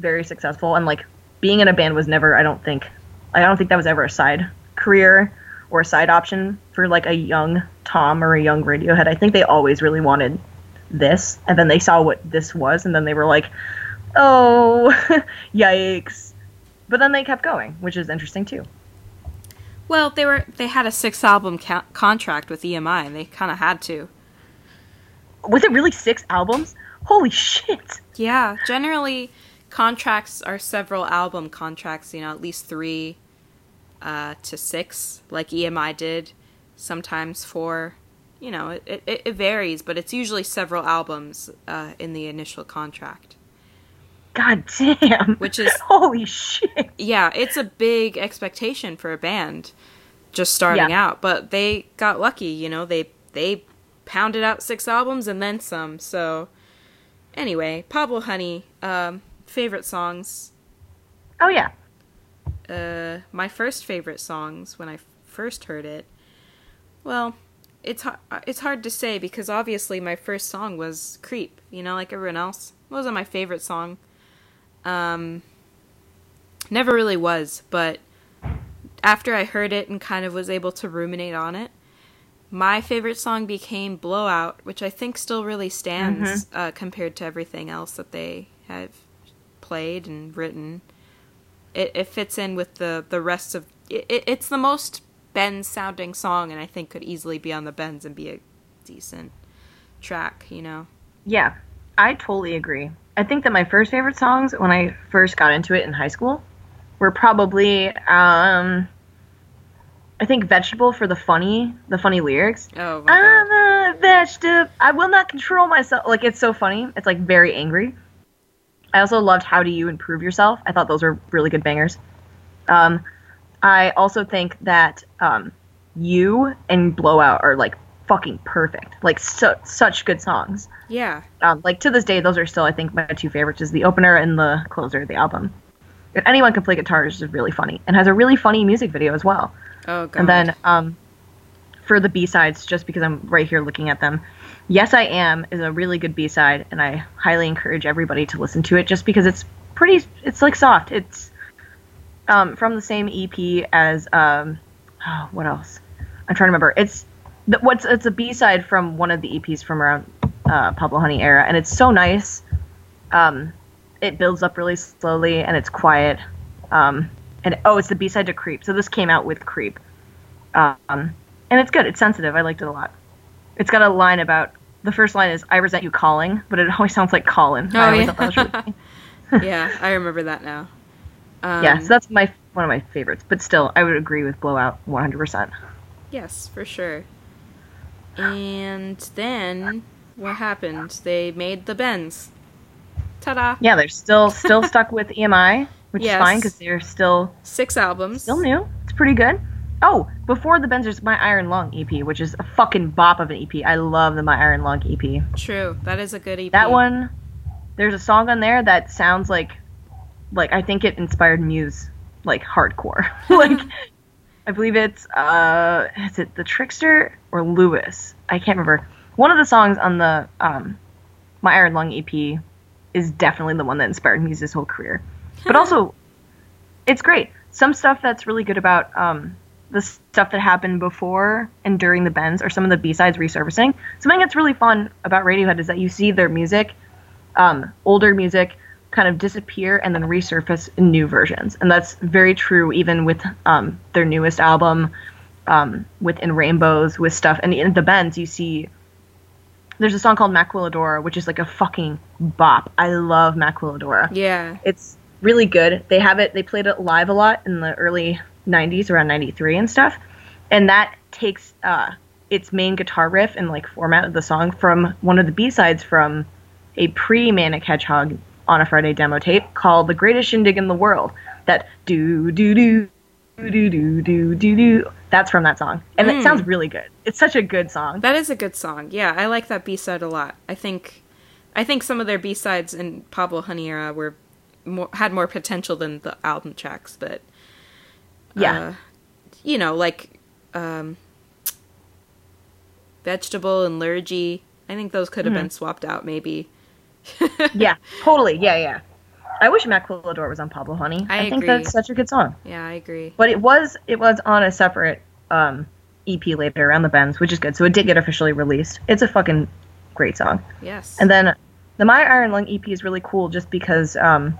very successful and like being in a band was never I don't think I don't think that was ever a side career or a side option for like a young Thom or a young Radiohead. I think they always really wanted this and then they saw what this was and then they were like, "Oh, yikes." But then they kept going, which is interesting too. Well, they were they had a six album ca- contract with EMI, and they kind of had to. Was it really 6 albums? Holy shit. Yeah, generally contracts are several album contracts. You know, at least three uh, to six, like EMI did. Sometimes four. You know, it, it, it varies, but it's usually several albums uh, in the initial contract. God damn. Which is- Holy shit. Yeah, it's a big expectation for a band just starting Yeah. out, but they got lucky, you know. They they pounded out six albums and then some. So anyway, Pablo Honey, um, favorite songs. Oh yeah. Uh, my first favorite songs when i first heard it. Well, it's it's hard to say because obviously my first song was "Creep," you know, like everyone else. It wasn't my favorite song. Um, never really was, but after I heard it and kind of was able to ruminate on it, my favorite song became "Blowout," which I think still really stands uh, compared to everything else that they have played and written it, it fits in with the the rest of it, it, it's the most Bends sounding song and I think could easily be on the Bends and be a decent track, you know. Yeah, I totally agree. I think that my first favorite songs when I first got into it in high school were probably um I think vegetable for the funny, the funny lyrics. Oh my I'm god. a vegetable. I will not control myself. Like it's so funny. It's like very angry. I also loved How Do You Improve Yourself. I thought those were really good bangers. Um, I also think that um, You and Blowout are like fucking perfect. Like su- such good songs. Yeah. Um, like to this day, those are still I think my two favorites is the opener and the closer of the album. If anyone can play guitar is just really funny and has a really funny music video as well. Oh god. And then um, for the B sides, just because I'm right here looking at them, Yes I Am is a really good B side, and I highly encourage everybody to listen to it just because it's pretty. It's like soft. It's um, from the same EP as um, oh, what else? I'm trying to remember. It's the, what's it's a b-side from one of the eps from around uh, pablo honey era and it's so nice. Um, it builds up really slowly and it's quiet. Um, and oh it's the b-side to creep. So this came out with creep. Um, and it's good. It's sensitive. I liked it a lot. It's got a line about the first line is i resent you calling but it always sounds like colin. Oh, I yeah. thought that was really yeah, I remember that now. Um, yeah so that's my one of my favorites but still i would agree with blowout 100% Yes, for sure. And then what happened? They made the bends. Ta-da! yeah they're still still stuck with emi which Yes. is fine because they're still Six albums. Still new. It's pretty good. Oh, before the Benzers, My Iron Lung EP, which is a fucking bop of an EP. I love the My Iron Lung EP. True. That is a good EP. That one, there's a song on there that sounds like, like I think it inspired Muse, like hardcore. like, I believe it's uh, is it the Trickster or Lewis? I can't remember. One of the songs on the um, My Iron Lung EP is definitely the one that inspired Muse's whole career. But also, it's great. Some stuff that's really good about um, the stuff that happened before and during the bends or some of the B-sides resurfacing. Something that's really fun about Radiohead is that you see their music, um, older music, kind of disappear and then resurface in new versions. And that's very true even with um, their newest album, um, with In Rainbows, with stuff. And in the bends, you see there's a song called Maquiladora, which is like a fucking bop. I love Maquiladora. Yeah. It's really good. They have it. They played it live a lot in the early '90s, around '93 and stuff. And that takes uh, its main guitar riff and like format of the song from one of the B sides from a pre-Manic Hedgehog on a Friday demo tape called The Greatest Shindig in the World. That do, do, do, do, do, do, do, do. That's from that song. And mm. it sounds really good. It's such a good song. That is a good song. Yeah, I like that B side a lot. I think. I think some of their B sides in Pablo Honey era were more, had more potential than the album tracks, but yeah, uh, you know, like um, vegetable and Lurgee. I think those could have mm-hmm. been swapped out maybe. yeah, totally. Yeah, yeah. I wish Maquiladora was on Pablo Honey. I think agree. that's such a good song. Yeah, I agree. But it was it was on a separate um, EP later around the bends, which is good. So it did get officially released. It's a fucking great song. Yes. And then the My Iron Lung EP is really cool just because um,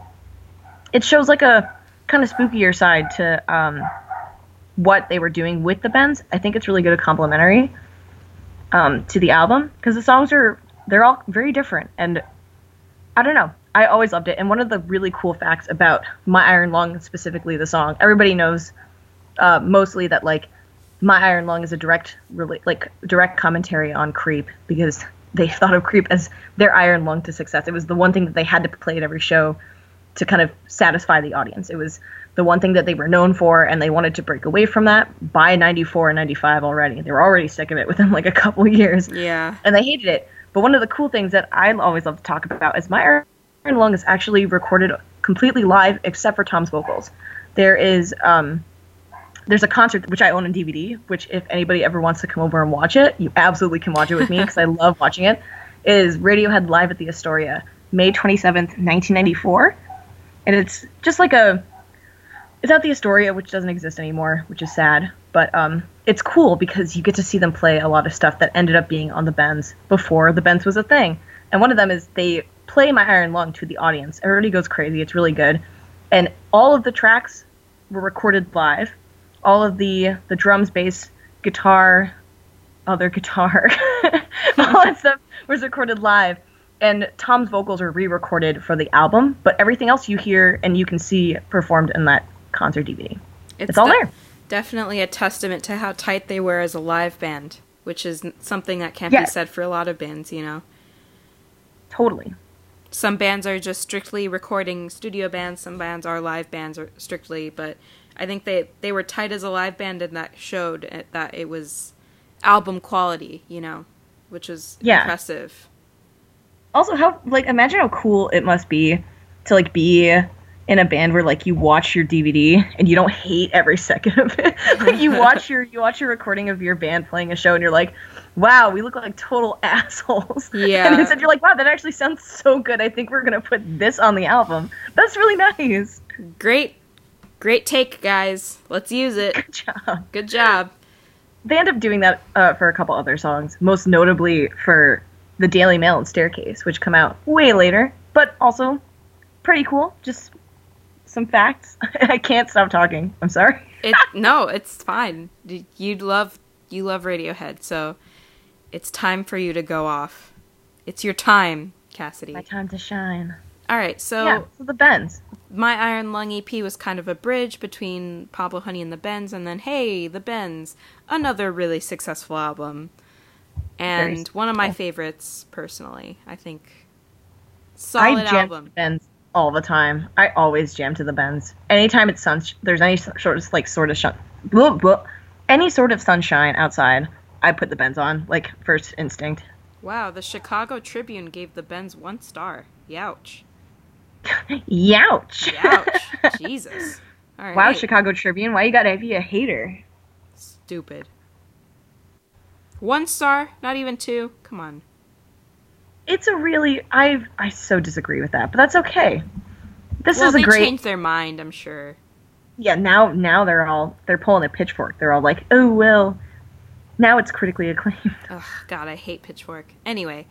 it shows like a kind of spookier side to um, what they were doing with the bends. I think it's really good, a complimentary um, to the album because the songs are they're all very different and I don't know. I always loved it. And one of the really cool facts about My Iron Lung, specifically the song, everybody knows uh, mostly that like My Iron Lung is a direct rela- like direct commentary on Creep because they thought of Creep as their iron lung to success. It was the one thing that they had to play at every show to kind of satisfy the audience. It was the one thing that they were known for, and they wanted to break away from that by 94 and 95 already. They were already sick of it within like a couple years yeah. and they hated it. But one of the cool things that I always love to talk about is my Iron Lung is actually recorded completely live except for Thom's vocals. There is um, there's a concert which I own on DVD, which if anybody ever wants to come over and watch it, you absolutely can watch it with me because I love watching it. Is Radiohead live at the Astoria, May 27th, 1994, and it's just like a it's at the Astoria, which doesn't exist anymore, which is sad. But um, it's cool because you get to see them play a lot of stuff that ended up being on the bends before the bends was a thing. And one of them is they play My Iron Lung to the audience. Everybody goes crazy. It's really good. And all of the tracks were recorded live. All of the the drums, bass, guitar, other guitar, all that stuff was recorded live. And Thom's vocals are re-recorded for the album, but everything else you hear and you can see performed in that concert DVD. It's all there. Definitely a testament to how tight they were as a live band, which is something that can't be said for a lot of bands, you know. Totally. Some bands are just strictly recording studio bands, some bands are live bands or strictly, but I think they they were tight as a live band and that showed it, that it was album quality, you know, which was Yeah. impressive. Also, how like imagine how cool it must be to like be in a band where like you watch your DVD and you don't hate every second of it. like you watch your you watch your recording of your band playing a show and you're like, wow, we look like total assholes. Yeah. And instead you're like, wow, that actually sounds so good. I think we're gonna put this on the album. That's really nice. Great great take, guys. Let's use it. Good job. Good job. they end up doing that uh, for a couple other songs, most notably for the Daily Mail and Staircase, which come out way later, but also pretty cool. Just some facts. I can't stop talking. I'm sorry. It no, it's fine. You love you love Radiohead, so it's time for you to go off. It's your time, Cassidy. My time to shine. All right, so yeah, so the Bends. My Iron Lung EP was kind of a bridge between Pablo Honey and the Bends, and then hey, the Bends, another really successful album, and one of my favorites personally. I think solid I album. The Bends all the time. I always jam to the Bends. Anytime it's sun, there's any sort of like sort of shun, blah, blah, any sort of sunshine outside, I put the Bends on like first instinct. Wow, the Chicago Tribune gave the Bends one star. Youch. Youch. Youch. Jesus. All right. Wow, Chicago Tribune, why you gotta be a hater? Stupid. One star, not even two. Come on. It's a really I I so disagree with that, but that's okay. This well, is a they great. changed their mind, I'm sure. Yeah, now now they're all they're pulling a pitchfork. They're all like, oh well. Now it's critically acclaimed. Oh God, I hate Pitchfork. Anyway,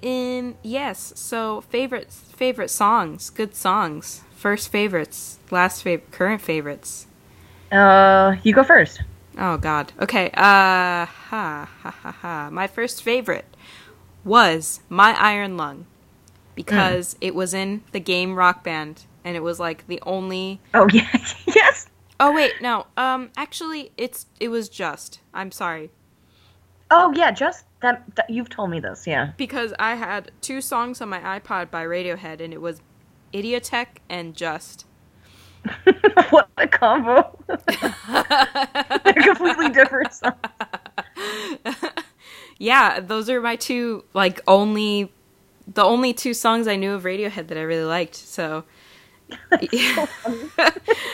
in yes, so favorite favorite songs, good songs, first favorites, last favorite, current favorites. Uh, you go first. Oh God. Okay. Uh, ha ha ha ha. My first favorite was My Iron Lung because mm. it was in the game Rock Band and it was like the only. Oh yeah, yes. Oh wait, no. Um, actually, it's it was just. I'm sorry. Oh yeah, just that, that, you've told me this, yeah. Because I had two songs on my iPod by Radiohead, and it was Idioteque and Just. what a combo! They're completely different songs. Yeah, those are my two like only, the only two songs I knew of Radiohead that I really liked. So. so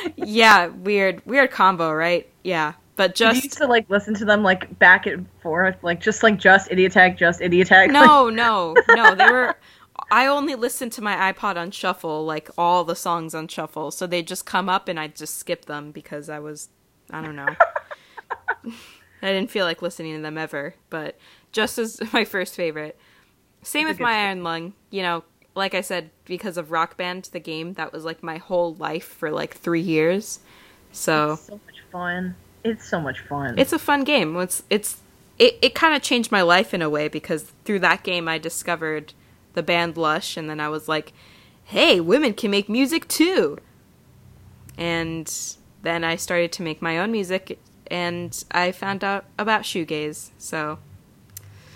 yeah, weird, weird combo, right? Yeah. But just Did you used to like listen to them like back and forth, like just like just Idioteque, just Idioteque. No, no, no. They were. I only listened to my iPod on shuffle, like all the songs on shuffle. So they just come up and I just skip them because I was, I don't know. I didn't feel like listening to them ever. But just as my first favorite. Same with my Iron Lung. You know, like I said, because of Rock Band, the game that was like my whole life for like three years. So, it's so much fun. It's so much fun. It's a fun game. It's it's it, it kind of changed my life in a way because through that game I discovered the band Lush and then I was like, "Hey, women can make music too." And then I started to make my own music and I found out about shoegaze. So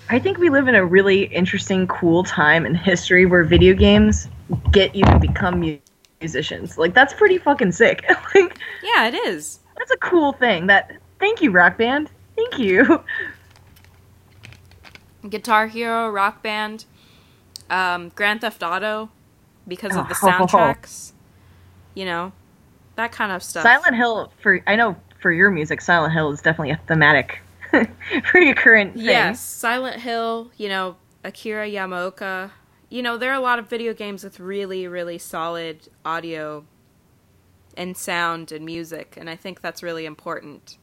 I think we live in a really interesting cool time in history where video games get you to become musicians. Like that's pretty fucking sick. like Yeah, it is that's a cool thing. That thank you, Rock Band. Thank you. Guitar Hero, Rock Band, um, Grand Theft Auto, because of the soundtracks. You know, that kind of stuff. Silent Hill for I know for your music, Silent Hill is definitely a thematic, pretty current thing. Yes, Silent Hill. You know, Akira Yamaoka. You know, there are a lot of video games with really, really solid audio and sound and music, and I think that's really important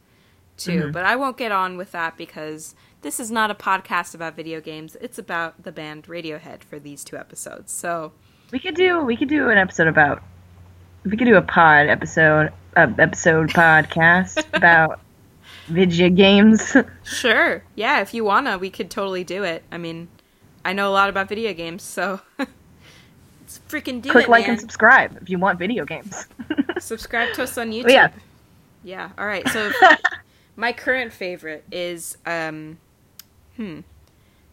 too. Mm-hmm. But I won't get on with that because this is not a podcast about video games. It's about the band Radiohead for these two episodes. So we could do we could do an episode about we could do a pod episode episode podcast about video games. sure. Yeah, if you wanna, we could totally do it. I mean, I know a lot about video games, so Let's freaking do Click it, Click like man. and subscribe if you want video games. subscribe to us on YouTube. yeah. Yeah. All right. So my current favorite is um hmm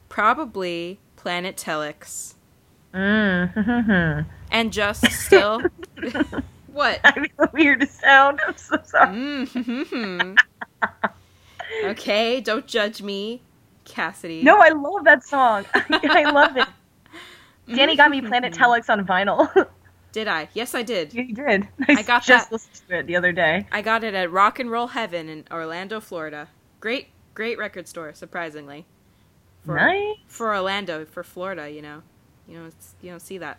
probably Planet Telex. Mm. and just still what? I mean, the weirdest sound. I'm so sorry. Mm-hmm. okay, don't judge me, Cassidy. No, I love that song. I love it. Danny got me Planet Telex on vinyl. Did I? Yes, I did. You did. I, I got just that. listened to it the other day. I got it at Rock and Roll Heaven in Orlando, Florida. Great, great record store, surprisingly. For, nice. For Orlando, for Florida, you know, you know, you don't see that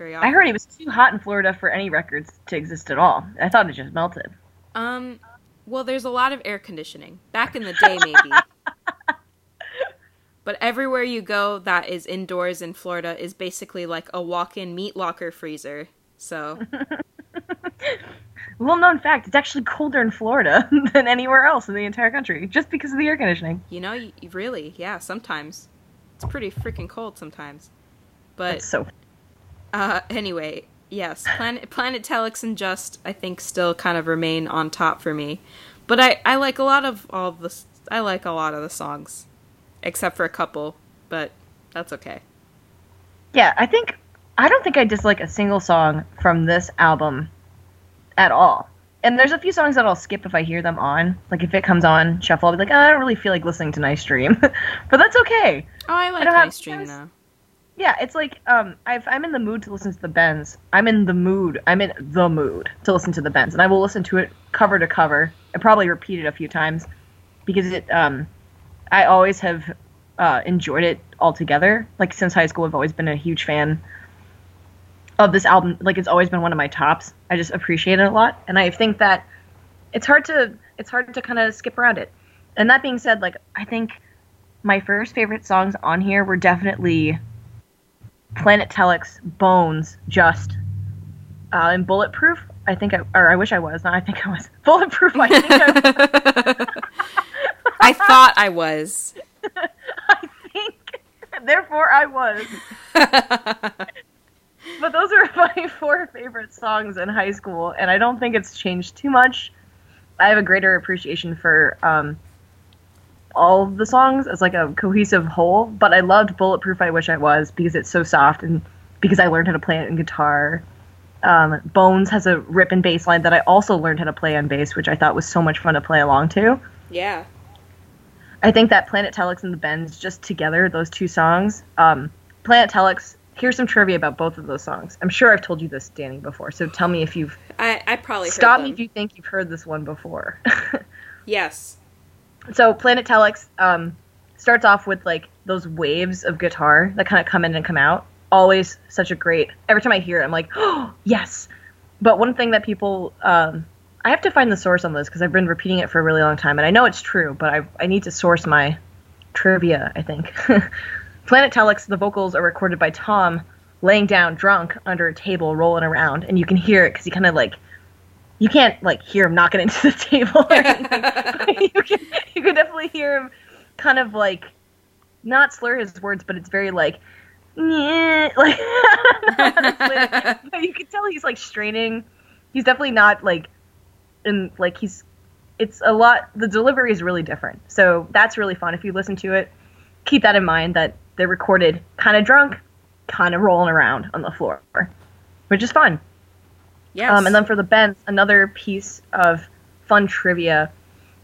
very often. I heard it was too hot in Florida for any records to exist at all. I thought it just melted. Um, Well, there's a lot of air conditioning. Back in the day, maybe. but everywhere you go that is indoors in Florida is basically like a walk in meat locker freezer. So. Little known fact, it's actually colder in Florida than anywhere else in the entire country, just because of the air conditioning. You know, you, really, yeah, sometimes. It's pretty freaking cold sometimes. But. That's so. Uh, anyway, yes, Planet Planet Telex and Just I think still kind of remain on top for me. But I, I like a lot of all the I like a lot of the songs, except for a couple, but that's okay. Yeah, I think I don't think I dislike a single song from this album at all. And there's a few songs that I'll skip if I hear them on. Like if it comes on shuffle, I'll be like, oh, I don't really feel like listening to Nice Dream, but that's okay. Oh, I like I Nice Dream though. Yeah, it's like um, I'm in the mood to listen to the Bends, I'm in the mood. I'm in the mood to listen to the Bends, and I will listen to it cover to cover and probably repeat it a few times because it. Um, I always have uh, enjoyed it altogether. Like since high school, I've always been a huge fan of this album. Like it's always been one of my tops. I just appreciate it a lot, and I think that it's hard to it's hard to kind of skip around it. And that being said, like I think my first favorite songs on here were definitely Planet Telex, Bones, Just, uh, and Bulletproof. I think I or I wish I was. Not I think I was Bulletproof. I think I was. I thought I was. I think. Therefore, I was but those are my four favorite songs in high school, and I don't think it's changed too much. I have a greater appreciation for um, all the songs as like a cohesive whole, but I loved Bulletproof I Wish I Was because it's so soft and because I learned how to play it in guitar. Um, Bones has a rip and bass line that I also learned how to play on bass, which I thought was so much fun to play along to. Yeah. I think that Planet Telex and the Bends just together, those two songs. Um, Planet Telex here's some trivia about both of those songs. I'm sure I've told you this, Danny, before. So tell me if you've. I, I probably stop me if you think you've heard this one before. yes. So Planet Telex um, starts off with like those waves of guitar that kind of come in and come out. Always such a great. Every time I hear it, I'm like, oh yes. But one thing that people, um, I have to find the source on this because I've been repeating it for a really long time, and I know it's true, but I I need to source my trivia. I think. Planet Telex, the vocals are recorded by Thom laying down drunk under a table rolling around and you can hear it because he kind of like you can't like hear him knocking into the table you can you can definitely hear him kind of like not slur his words but it's very like like you can tell he's like straining. He's definitely not like in like he's it's a lot the delivery is really different. So that's really fun. If you listen to it keep that in mind that they're recorded kind of drunk, kind of rolling around on the floor, which is fun. Yes. Um, and then for the Bends, another piece of fun trivia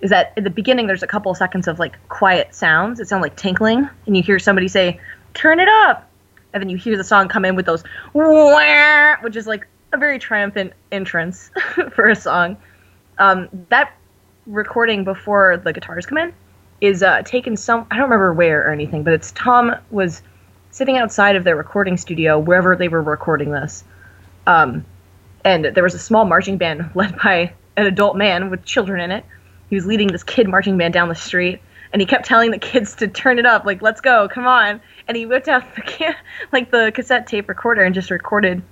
is that at the beginning there's a couple of seconds of like quiet sounds. It sounds like tinkling, and you hear somebody say, "Turn it up," and then you hear the song come in with those, Wah! which is like a very triumphant entrance for a song. Um, that recording before the guitars come in is uh, taken some I don't remember where or anything, but it's Thom was sitting outside of their recording studio wherever they were recording this, um, and there was a small marching band led by an adult man with children in it. He was leading this kid marching band down the street, and he kept telling the kids to turn it up, like "Let's go, come on!" And he whipped out the ca- like the cassette tape recorder and just recorded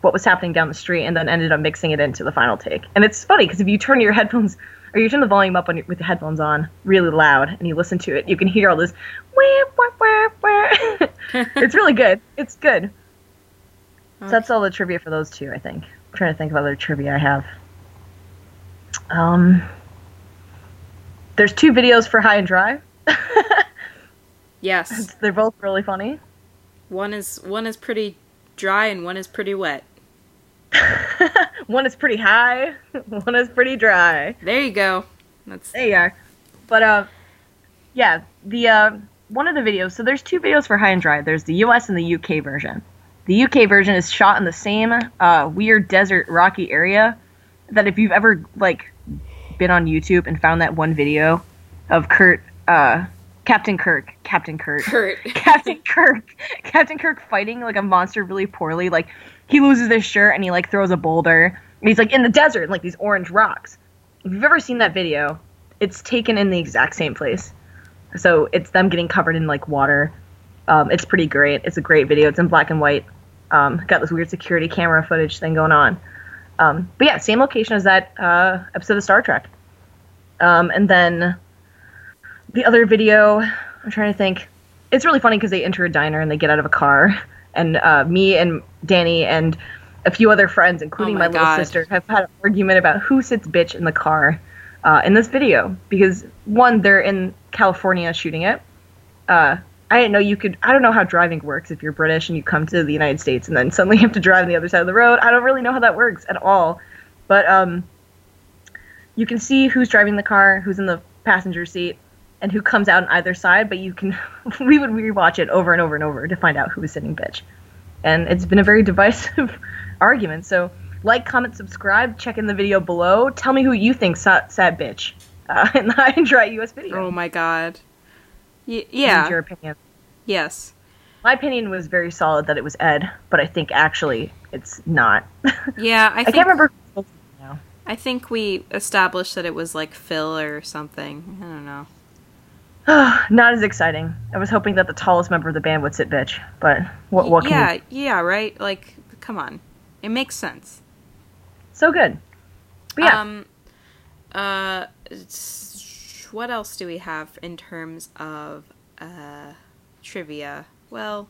what was happening down the street, and then ended up mixing it into the final take. And it's funny because if you turn your headphones or you turn the volume up on your, with the headphones on really loud and you listen to it, you can hear all this. it's really good. It's good. So that's all the trivia for those two, I think. I'm trying to think of other trivia I have. Um, there's two videos for High and Dry. yes, they're both really funny. One is one is pretty dry and one is pretty wet. one is pretty high, one is pretty dry. There you go. That's there you are. But uh, yeah, the uh, one of the videos. So there's two videos for High and Dry. There's the U.S. and the UK version. The UK version is shot in the same uh, weird desert rocky area that if you've ever like been on YouTube and found that one video of Kurt uh, Captain Kirk, Captain Kirk, Kurt. Captain Kirk, Captain Kirk fighting like a monster really poorly. Like he loses his shirt and he like throws a boulder. And he's like in the desert, like these orange rocks. if you've ever seen that video, it's taken in the exact same place. So it's them getting covered in like water. Um, it's pretty great. It's a great video. It's in black and white. Um, got this weird security camera footage thing going on. Um, but yeah, same location as that uh, episode of Star Trek. Um, and then the other video, I'm trying to think. It's really funny because they enter a diner and they get out of a car, and uh, me and Danny and a few other friends, including Oh my, my little sister, have had an argument about who sits bitch in the car uh, in this video because one, they're in California shooting it. I didn't know you could. I don't know how driving works if you're British and you come to the United States and then suddenly you have to drive on the other side of the road. I don't really know how that works at all. But um, you can see who's driving the car, who's in the passenger seat, and who comes out on either side. But you can, we would rewatch it over and over and over to find out who was sitting bitch. And it's been a very divisive argument. So like, comment, subscribe, check in the video below. Tell me who you think sat, sat bitch uh, in the High US video. Oh my god. Y- yeah. your opinion. Yes. My opinion was very solid that it was Ed, but I think actually it's not. Yeah, I I think can't remember. I think we established that it was like Phil or something. I don't know. not as exciting. I was hoping that the tallest member of the band would sit bitch, but what? What yeah, yeah, right? Like come on. It makes sense. So good. But yeah, Um uh it's- what else do we have in terms of uh trivia? Well,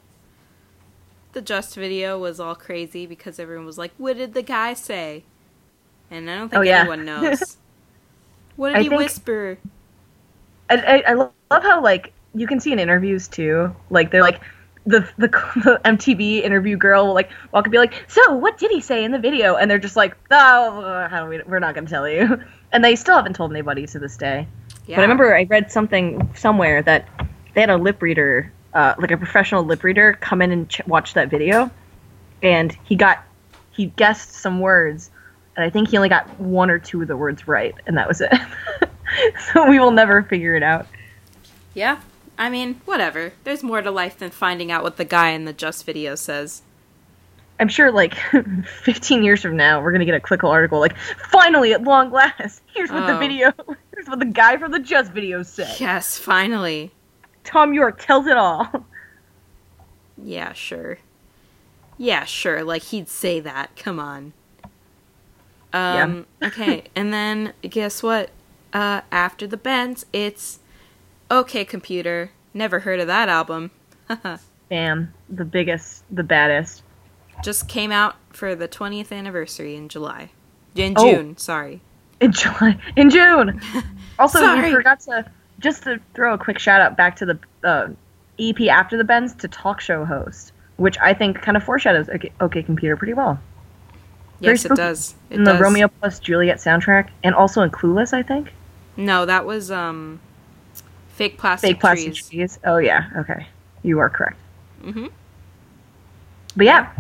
the Just video was all crazy because everyone was like, "What did the guy say?" And I don't think Oh, yeah. anyone knows. what did I he think- whisper? I, I, I love how like you can see in interviews too. Like they're like the the, the MTV interview girl will like walk and be like, "So what did he say in the video?" And they're just like, "Oh, how we, we're not going to tell you." And they still haven't told anybody to this day. Yeah. But I remember I read something somewhere that they had a lip reader, uh, like a professional lip reader, come in and ch- watch that video, and he got he guessed some words, and I think he only got one or two of the words right, and that was it. so we will never figure it out. Yeah. I mean, whatever. There's more to life than finding out what the guy in the Just video says. I'm sure, like 15 years from now, we're gonna get a Clickle article like, "Finally, at long last, here's what the Oh. video, what the guy from the Just video said." Yes, finally. Thom Yorke tells it all. Yeah, sure. Yeah, sure. Like he'd say that. Come on. Um okay, and then guess what? Uh after the bends, it's Okay Computer. Never heard of that album. Bam, the biggest, the baddest. Just came out for the 20th anniversary in July. In Oh. June, sorry. In July, in June. Also, Sorry. we forgot to just to throw a quick shout out back to the uh, EP after the Bends to talk show host, which I think kind of foreshadows OK, OK Computer pretty well. Yes, it does. It in the does. Romeo plus Juliet soundtrack, and also in Clueless, I think. No, that was um Fake Plastic Fake plastic Trees. trees. Oh yeah, okay, you are correct. Mhm. But yeah,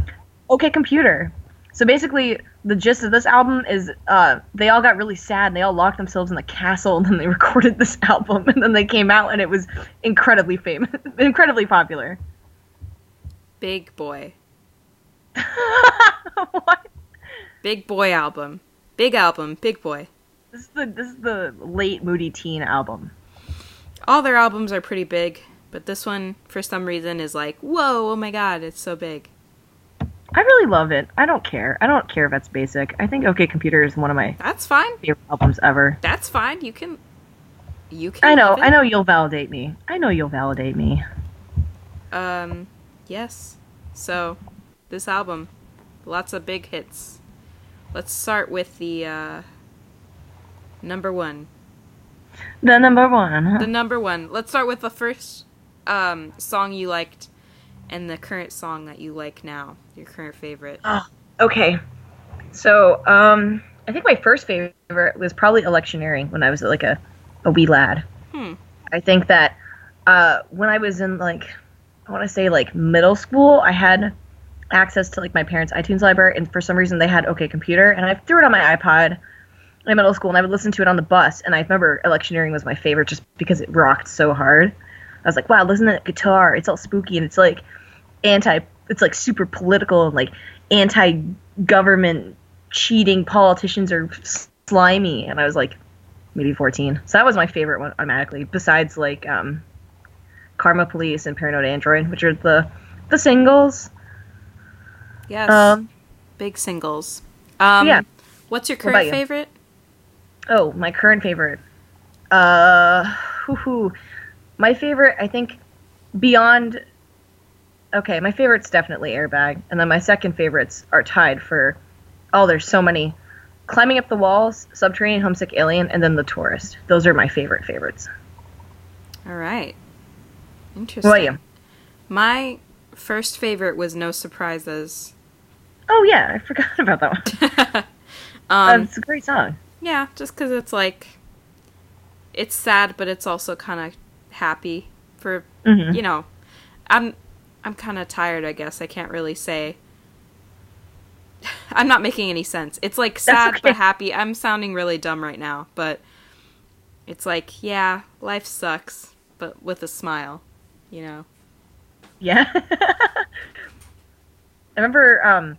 OK Computer. So basically, the gist of this album is uh, they all got really sad. And they all locked themselves in the castle, and then they recorded this album, and then they came out, and it was incredibly famous, incredibly popular. Big Boy. what? Big Boy album. Big album, Big Boy. This is the this is the late Moody Teen album. All their albums are pretty big, but this one, for some reason, is like, whoa, oh my god, it's so big. I really love it. I don't care. I don't care if that's basic. I think OK Computer is one of my That's fine. favorite albums ever. That's fine. You can. You can. I know. I know you'll validate me. I know you'll validate me. Um, yes. So, this album, lots of big hits. Let's start with the uh, number one. The number one. The number one. Let's start with the first um, song you liked, and the current song that you like now. Your current favorite. Okay. So, um, I think my first favorite was probably electioneering when I was like a, a wee lad. Hmm. I think that uh, when I was in like, I want to say like middle school, I had access to like my parents' iTunes library, and for some reason they had OK Computer, and I threw it on my iPod in middle school, and I would listen to it on the bus. And I remember electioneering was my favorite just because it rocked so hard. I was like, wow, listen to that guitar. It's all spooky, and it's like anti. It's like super political and like anti-government cheating politicians are slimy, and I was like, maybe 14. So that was my favorite one automatically. Besides like um, Karma Police and Paranoid Android, which are the the singles. Yes. Um, Big singles. Um, yeah. What's your What current you? favorite? Oh, my current favorite. Uh, whoo-hoo. My favorite, I think, beyond. Okay, my favorite's definitely Airbag, and then my second favorites are tied for. Oh, there's so many. Climbing up the walls, Subterranean Homesick Alien, and then The Tourist. Those are my favorite favorites. All right. Interesting. What you? My first favorite was No Surprises. Oh yeah, I forgot about that one. um, it's a great song. yeah, just because it's like, it's sad, but it's also kind of happy for Mhm. you know. I'm I'm kind of tired. I guess I can't really say. I'm not making any sense. It's like sad okay. but happy. I'm sounding really dumb right now, but it's like, yeah, life sucks, but with a smile, you know. Yeah. I remember um,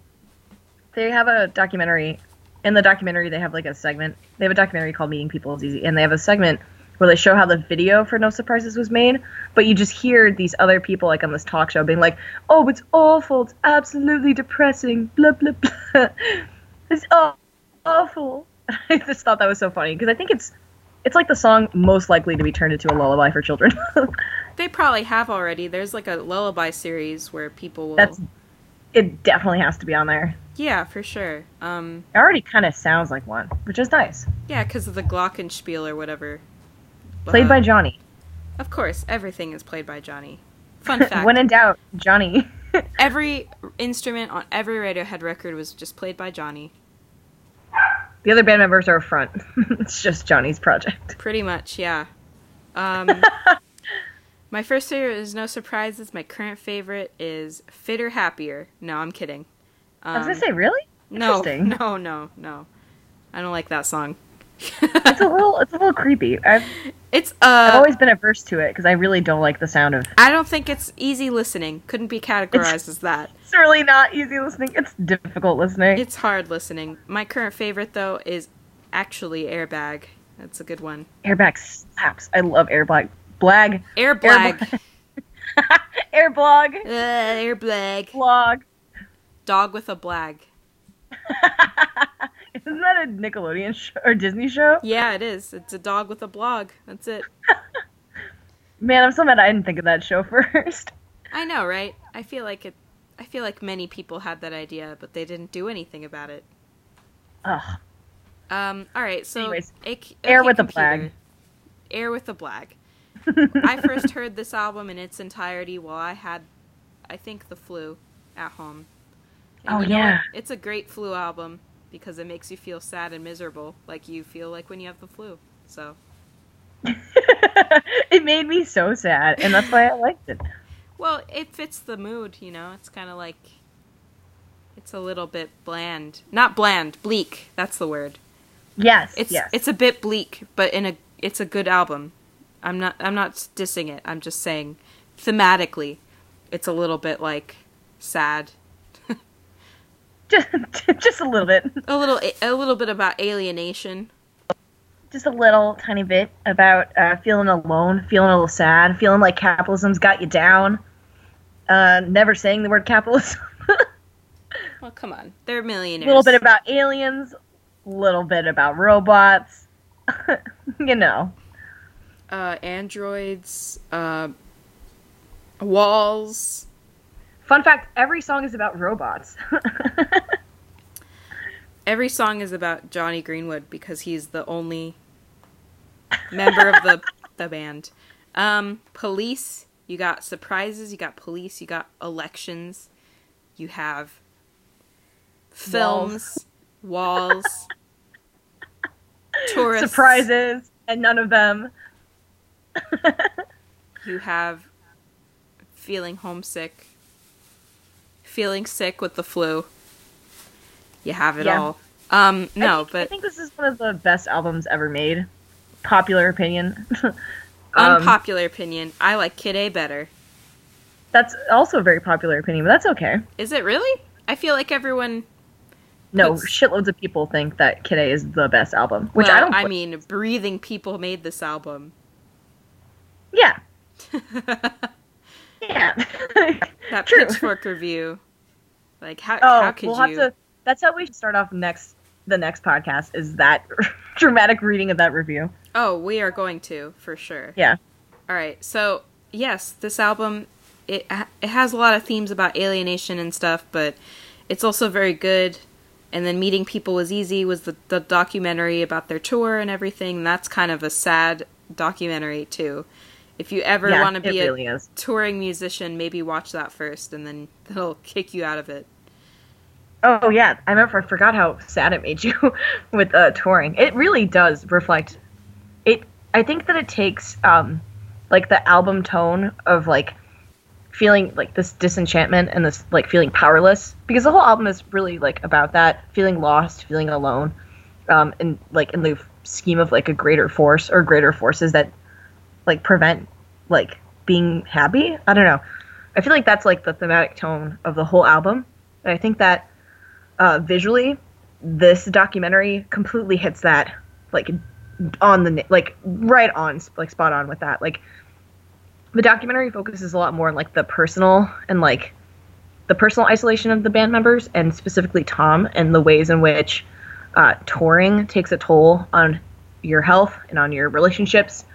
they have a documentary. In the documentary, they have like a segment. They have a documentary called "Meeting People is Easy," and they have a segment where they show how the video for No Surprises was made. But you just hear these other people like on this talk show being like, "Oh, it's awful. It's absolutely depressing. Blah blah blah. It's awful." I just thought that was so funny because I think it's it's like the song most likely to be turned into a lullaby for children. They probably have already. There's like a lullaby series where people will. That's it. Definitely has to be on there. Yeah, for sure. Um, It already kind of sounds like one, which is nice. yeah, because of the Glockenspiel or whatever. Played Uh, by Jonny. Of course, everything is played by Jonny. Fun fact: when in doubt, Jonny. every instrument on every Radiohead record was just played by Jonny. the other band members are up front. it's just Jonny's project. Pretty much, yeah. Um, my first favorite is No Surprises. My current favorite is Fitter Happier. No, I'm kidding. Um, I was gonna say, really? no, no, no, no. I don't like that song. It's a little, it's a little creepy. I've, It's I've uh, always been averse to it because I really don't like the sound of. I don't think it's easy listening. Couldn't be categorized as that. It's really not easy listening. It's difficult listening. It's hard listening. My current favorite though is actually Airbag. That's a good one. Airbag slaps. I love Airbag. Blag. Airblag. Airblog. uh, airblag. Blog. Dog with a blag. Isn't that a Nickelodeon show or Disney show? Yeah, it is. It's a dog with a blog. That's it. Man, I'm so mad I didn't think of that show first. I know, right? I feel like it. I feel like many people had that idea, but they didn't do anything about it. Ugh. Um. All right. So, Anyways, AK Air with a Computer. Blag. Air with a blag. I first heard this album in its entirety while I had, I think, the flu at home. Oh, you know yeah. what? It's a great flu album because it makes you feel sad and miserable, like you feel like when you have the flu. So, it made me so sad, and that's why I liked it. well, it fits the mood, you know. It's kind of like it's a little bit bland. Not bland, bleak. That's the word. Yes, It's yes. it's a bit bleak, but in a it's a good album. I'm not I'm not dissing it. I'm just saying thematically it's a little bit like sad. Just, just a little bit, A little a little bit about alienation. just a little tiny bit about uh, feeling alone, feeling a little sad, feeling like capitalism's got you down. Uh, never saying the word capitalism. Well, come on. They're millionaires. a little bit about aliens, a little bit about robots. you know, uh androids, uh walls. Fun fact: every song is about robots. Every song is about Jonny Greenwood because he's the only member of the the band. Um police, you got surprises, you got police, you got elections, you have films, walls, tourists. Surprises, and none of them. You have feeling homesick, feeling sick with the flu. You have it Yeah. all. Um no, I think, I think this is one of the best albums ever made. Popular opinion. um, unpopular opinion, I like Kid A better. that's also a very popular opinion, but that's okay. Is it really? I feel like everyone no, puts- shitloads of people think that Kid A is the best album, which well, I don't. I mean, breathing people made this album. yeah, yeah. that True. pitchfork review. Like how Oh, how could we'll have to. That's how we should start off next. The next podcast is that dramatic reading of that review. Oh, we are going to for sure. Yeah. All right. So yes, this album it it has a lot of themes about alienation and stuff, but it's also very good. And then meeting people was easy was the the documentary about their tour and everything. That's kind of a sad documentary too. If you ever yeah, want to be it a is. touring musician, maybe watch that first, and then that'll kick you out of it. Oh yeah, I remember. I forgot how sad it made you with uh, touring. It really does reflect. It. I think that it takes um, like the album tone of like feeling like this disenchantment and this like feeling powerless because the whole album is really like about that feeling lost, feeling alone, um, and like in the scheme of like a greater force or greater forces that like prevent like being happy. I don't know. I feel like that's like the thematic tone of the whole album. And I think that uh, visually, this documentary completely hits that like on the like right on like spot on with that. Like the documentary focuses a lot more on like the personal and like the personal isolation of the band members and specifically Thom and the ways in which uh, touring takes a toll on your health and on your relationships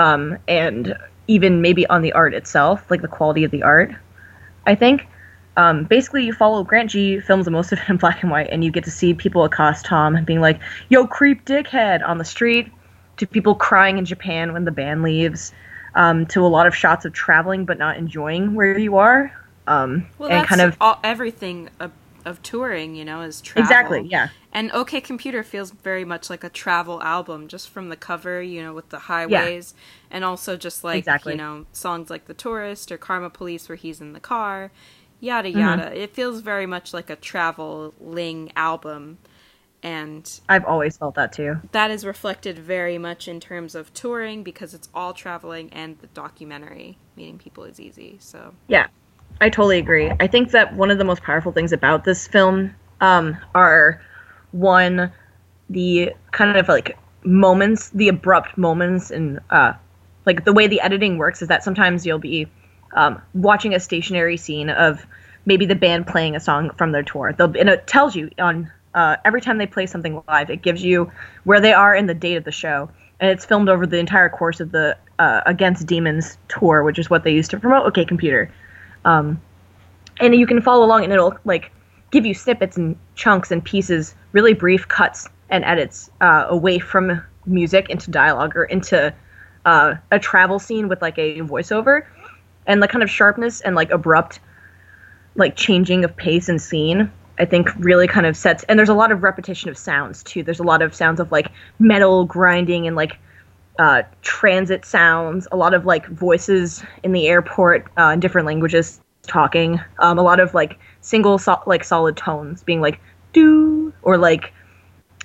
um, and even maybe on the art itself, like the quality of the art. I think um, basically you follow Grant Gee films most of it in black and white, and you get to see people accost Thom being like, "Yo, creep, dickhead" on the street, to people crying in Japan when the band leaves, um, to a lot of shots of traveling but not enjoying where you are, um, Well, and that's kind of all, everything of, of touring, you know, is travel. exactly, yeah, And OK Computer feels very much like a travel album, just from the cover, you know, with the highways, and also just like Exactly. you know songs like The Tourist or Karma Police, where he's in the car, yada Mm-hmm. yada. It feels very much like a traveling album, and I've always felt that too. that is reflected very much in terms of touring because it's all traveling and the documentary. Meeting people is easy, so Yeah, I totally agree. I think that one of the most powerful things about this film um, are one, the kind of like moments, the abrupt moments, and uh, like the way the editing works is that sometimes you'll be um, watching a stationary scene of maybe the band playing a song from their tour. They'll and it tells you on uh, every time they play something live, it gives you where they are and the date of the show, and it's filmed over the entire course of the uh, Against Demons tour, which is what they used to promote OK Computer. Um, and you can follow along, and it'll like give you snippets and chunks and pieces, really brief cuts and edits uh, away from music into dialogue or into uh, a travel scene with like a voiceover, and the kind of sharpness and like abrupt, like changing of pace and scene. I think really kind of sets, and there's a lot of repetition of sounds too. There's a lot of sounds of like metal grinding and like uh, transit sounds, a lot of like voices in the airport uh, in different languages talking, um, a lot of like single so- like solid tones being like do or like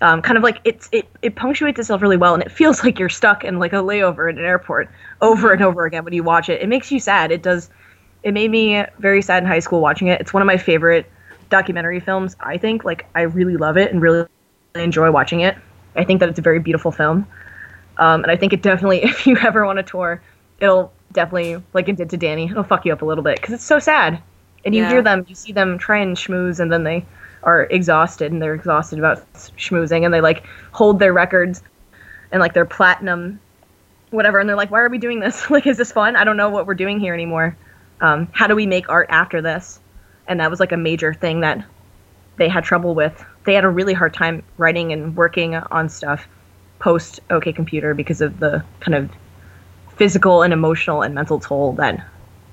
um, kind of like it's it, it punctuates itself really well and it feels like you're stuck in like a layover at an airport over and over again when you watch it. It makes you sad. It does. It made me very sad in high school watching it. It's one of my favorite documentary films. I think like I really love it and really enjoy watching it. I think that it's a very beautiful film. Um, and I think it definitely, if you ever want to tour, it'll definitely, like it did to Danny, it'll fuck you up a little bit because it's so sad. And you Yeah. hear them, you see them try and schmooze, and then they are exhausted, and they're exhausted about schmoozing, and they like hold their records and like their platinum, whatever, and they're like, why are we doing this? like, is this fun? I don't know what we're doing here anymore. Um, how do we make art after this? And that was like a major thing that they had trouble with. They had a really hard time writing and working on stuff post OK Computer because of the kind of physical and emotional and mental toll that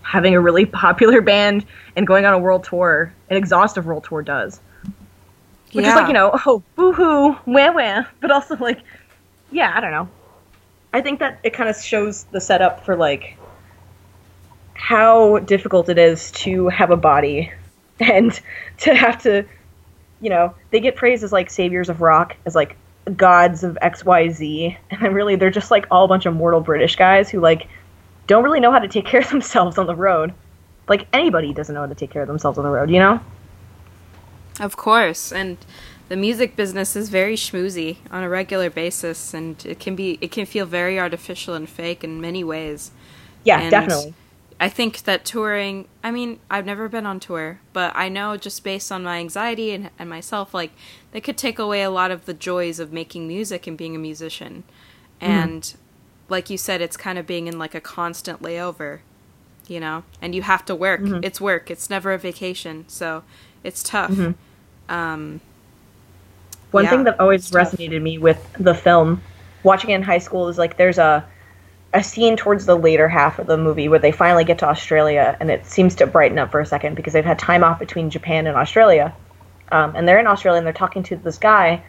having a really popular band and going on a world tour, an exhaustive world tour does. Which is like, you know, oh, boo hoo, wah wah, but also like, yeah, I don't know. I think that it kind of shows the setup for like how difficult it is to have a body and to have to, you know, they get praised as like saviors of rock, as like gods of XYZ, and then really they're just like all a bunch of mortal British guys who like don't really know how to take care of themselves on the road. Like anybody doesn't know how to take care of themselves on the road, you know? Of course, and the music business is very schmoozy on a regular basis, and it can be it can feel very artificial and fake in many ways. Yeah, And definitely. I think that touring, I mean, I've never been on tour, but I know just based on my anxiety and, and myself, like, they could take away a lot of the joys of making music and being a musician. Mm-hmm. And, like you said, it's kind of being in, like, a constant layover, you know? And you have to work. It's work, it's never a vacation, so it's tough. Um, One Yeah, thing that always it's tough. resonated me with the film, watching it in high school, is like there's a a scene towards the later half of the movie where they finally get to Australia, and it seems to brighten up for a second because they've had time off between Japan and Australia, um, and they're in Australia and they're talking to this guy,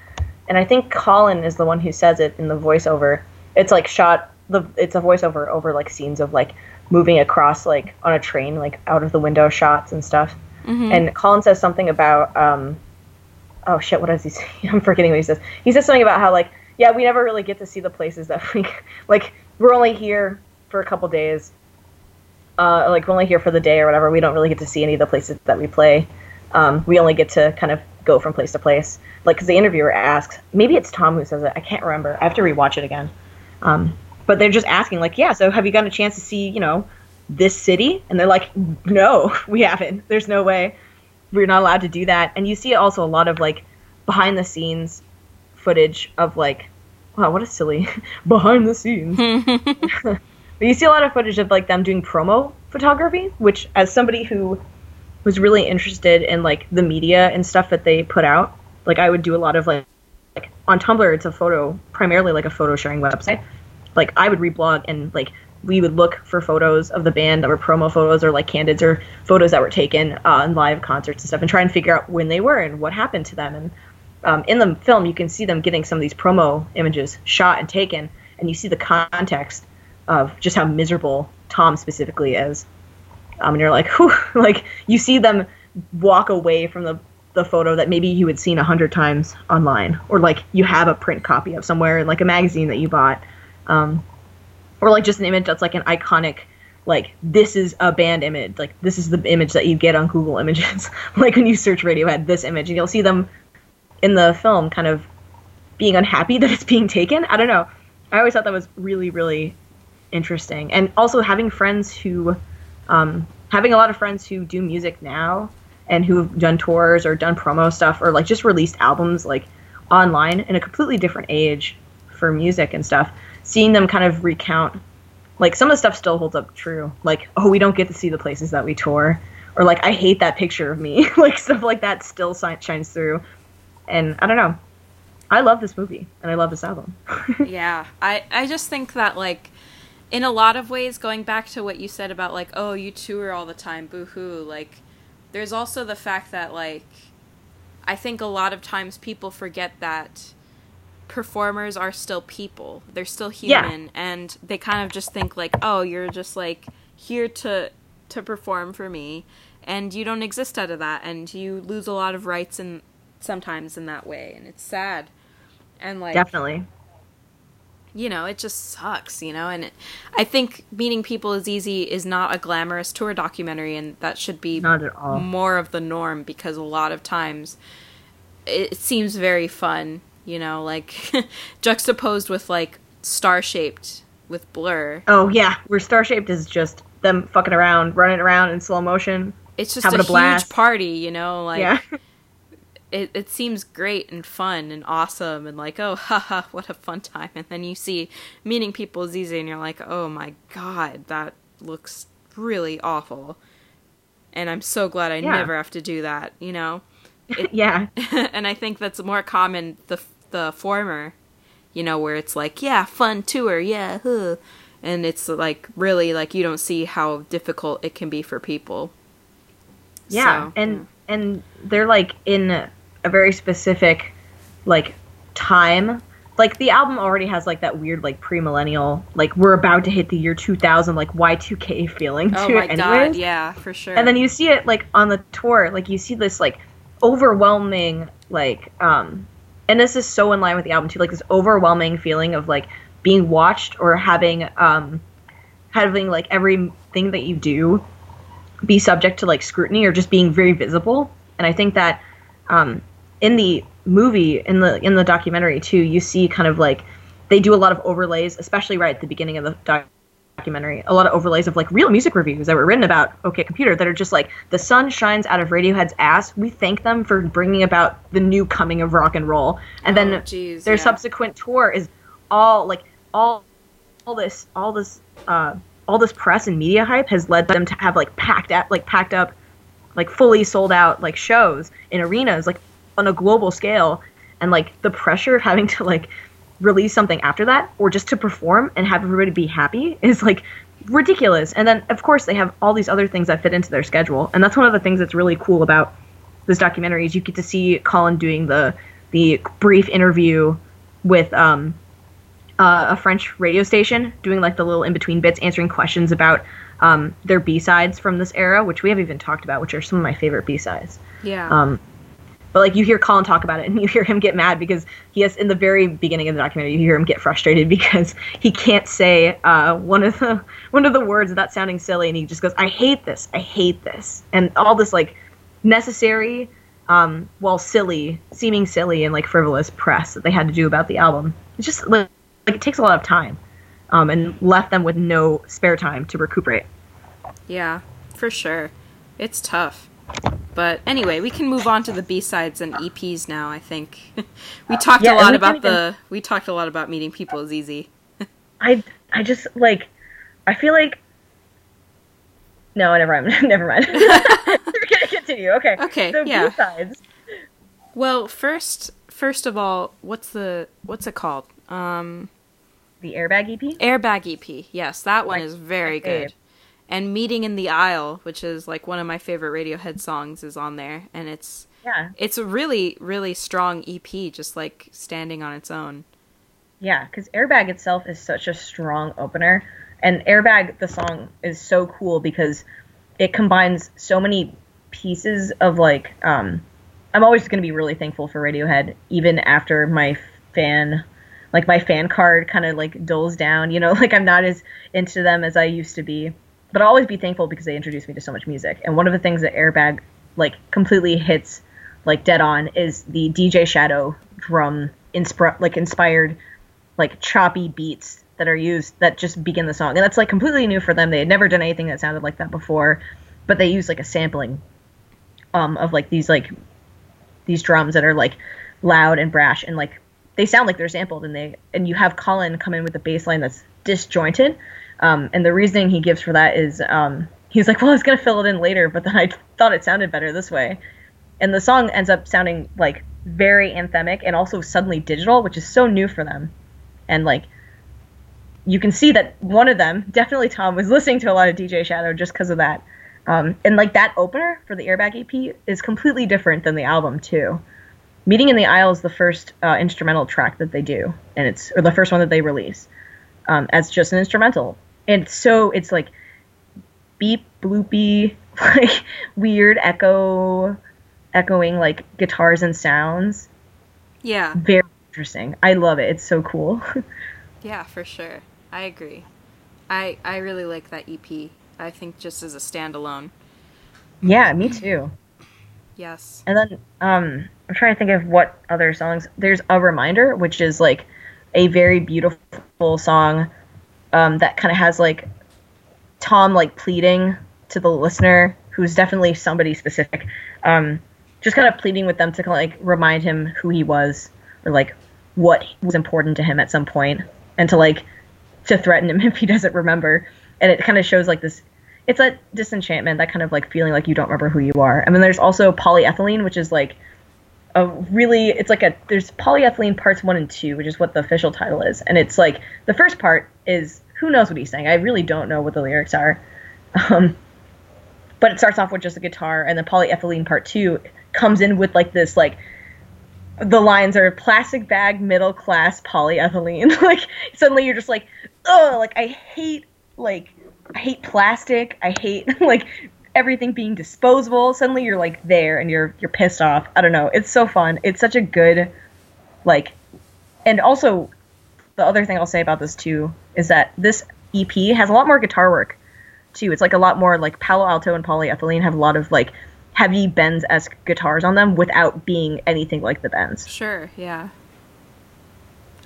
and I think Colin is the one who says it in the voiceover. It's like shot the it's a voiceover over like scenes of like moving across like on a train like out of the window shots and stuff. And Colin says something about um, oh shit, what does he say? I'm forgetting what he says. He says something about how like, yeah, we never really get to see the places that we like. We're only here for a couple days. Uh, like we're only here for the day or whatever. We don't really get to see any of the places that we play. Um, we only get to kind of go from place to place. Like, because the interviewer asks, maybe it's Thom who says it. I can't remember. I have to rewatch it again. Um, but they're just asking, like, yeah. So have you gotten a chance to see, you know, this city? And they're like, no, we haven't. There's no way we're not allowed to do that. And you see also a lot of like behind the scenes footage of like, wow, what a silly behind the scenes. but you see a lot of footage of like them doing promo photography, which as somebody who was really interested in like the media and stuff that they put out, like I would do a lot of like like on Tumblr it's a photo primarily like a photo sharing website. Like I would reblog and like we would look for photos of the band that were promo photos or like candids or photos that were taken uh, in live concerts and stuff and try and figure out when they were and what happened to them. And um, in the film you can see them getting some of these promo images shot and taken and you see the context of just how miserable thom specifically is. Um, and you're like whew, like you see them walk away from the the photo that maybe you had seen a hundred times online or like you have a print copy of somewhere in like a magazine that you bought um, or like just an image that's like an iconic like this is a band image. Like this is the image that you get on google images. Like when you search radiohead this image and you'll see them in the film kind of being unhappy that it's being taken. I don't know. I always thought that was really really interesting. And also having friends who um, having a lot of friends who do music now and who've done tours or done promo stuff or like just released albums like online in a completely different age for music and stuff seeing them kind of recount like some of the stuff still holds up true. Like oh we don't get to see the places that we tour. Or like i hate that picture of me. Like stuff like that still shines through. And i don't know. I love this movie and i love this album. Yeah. I i just think that like in a lot of ways going back to what you said about like oh you tour all the time boo-hoo like there's also the fact that like i think a lot of times people forget that performers are still people they're still Yeah. human and they kind of just think like oh you're just like here to to perform for me and you don't exist out of that and you lose a lot of rights and sometimes in that way and it's sad and like definitely you know, it just sucks, you know, and it, I think meeting people is easy is not a glamorous tour documentary, and that should be Not at all. more of the norm because a lot of times it seems very fun, you know, like juxtaposed with like Starshaped with Blur. oh yeah where Starshaped is just them fucking around running around in slow motion It's just Having a, a blast. huge party, you know, like yeah it, it seems great and fun and awesome and like oh haha what a fun time and then you see meeting people is easy and you're like oh my god that looks really awful and i'm so glad i Yeah. never have to do that you know yeah and i think that's more common the the former you know where it's like yeah fun tour yeah huh. and it's like really like you don't see how difficult it can be for people. Yeah So, and and they're like in a very specific like time. Like the album already has like that weird like pre-millennial like we're about to hit the year 2000 like y2k feeling oh to my it god yeah for sure. And then you see it like on the tour like you see this like overwhelming like um and this is so in line with the album too like this overwhelming feeling of like being watched or having um having like everything that you do be subject to like scrutiny or just being very visible. And i think that um, in the movie in the in the documentary too, you see kind of like they do a lot of overlays, especially right at the beginning of the doc- documentary. A lot of overlays of like real music reviews that were written about OK Computer that are just like the sun shines out of Radiohead's ass. We thank them for bringing about the new coming of rock and roll, and Oh, then geez, their yeah. subsequent tour is all like all all this all this uh all this press and media hype has led them to have like packed out like packed up like fully sold out like shows in arenas like on a global scale and like the pressure of having to like release something after that or just to perform and have everybody be happy is like ridiculous and then of course they have all these other things that fit into their schedule and that's one of the things that's really cool about this documentary is you get to see Colin doing the the brief interview with um uh, a French radio station doing like the little in between bits, answering questions about um, their B sides from this era, which we haven't even talked about, which are some of my favorite B sides. Yeah. Um, but like you hear Colin talk about it, and you hear him get mad because he has in the very beginning of the documentary, you hear him get frustrated because he can't say uh, one of the one of the words without sounding silly, and he just goes, "I hate this, I hate this," and all this like necessary, um, well, silly, seeming silly and like frivolous press that they had to do about the album. It's just like, like it takes a lot of time, um, and left them with no spare time to recuperate. Yeah, for sure. It's tough. But anyway, we can move on to the B-sides and EPs now, I think. we talked Yeah, a lot about even- the we talked a lot about meeting people is easy. I I just like I feel like no, never mind. never mind. We're gonna continue. Okay. Okay, So yeah. B-sides. Well, first first of all, what's the what's it called? Um The airbag EP. Airbag EP. Yes, that one Like, is very good. And Meeting in the Aisle, which is like one of my favorite Radiohead songs is on there and it's Yeah. it's a really really strong EP just like standing on its own. Yeah, because Airbag itself is such a strong opener, and Airbag the song is so cool because it combines so many pieces of like. Um, I'm always going to be really thankful for Radiohead, even after my fan, like my fan card, kind of like dulls down. You know, like I'm not as into them as I used to be, but I'll always be thankful because they introduced me to so much music. And one of the things that Airbag like completely hits like dead on is the DJ Shadow drum inspir- like inspired like choppy beats that are used that just begin the song. And that's like completely new for them. They had never done anything that sounded like that before, but they use like a sampling um of like these like these drums that are like loud and brash and like they sound like they're sampled and they and you have Colin come in with a bass line that's disjointed. Um, and the reasoning he gives for that is um, he's like, well, I was gonna fill it in later, but then I thought it sounded better this way. And the song ends up sounding like very anthemic and also suddenly digital, which is so new for them. And like you can see that one of them, definitely Thom, was listening to a lot of DJ Shadow just because of that. Um, and like that opener for the Airbag EP is completely different than the album too. Meeting in the Aisle is the first uh, instrumental track that they do, and it's or the first one that they release um, as just an instrumental. And it's so it's like beep bloopy, like weird echo, echoing like guitars and sounds. Yeah. Very interesting. I love it. It's so cool. Yeah, for sure. I agree. I I really like that EP. I think just as a standalone. yeah, me too. Yes. And then um, I'm trying to think of what other songs. There's a reminder, which is like a very beautiful song um, that kind of has like Thom like pleading to the listener, who's definitely somebody specific, um, just kind of pleading with them to like remind him who he was or like what was important to him at some point, and to like to threaten him if he doesn't remember. And it kind of shows like this it's a disenchantment, that kind of like feeling like you don't remember who you are. And then there's also polyethylene, which is like a really it's like a there's polyethylene parts one and two, which is what the official title is. And it's like the first part is who knows what he's saying. I really don't know what the lyrics are. Um, but it starts off with just a guitar, and the polyethylene part two comes in with like this like the lines are plastic bag middle class polyethylene. like suddenly you're just like, oh, like I hate like I hate plastic. I hate like everything being disposable. Suddenly you're like there and you're you're pissed off. I don't know. It's so fun. It's such a good like and also the other thing I'll say about this too is that this EP has a lot more guitar work too. It's like a lot more like Palo Alto and Polyethylene have a lot of like heavy Bends esque guitars on them without being anything like the Bends. Sure, yeah.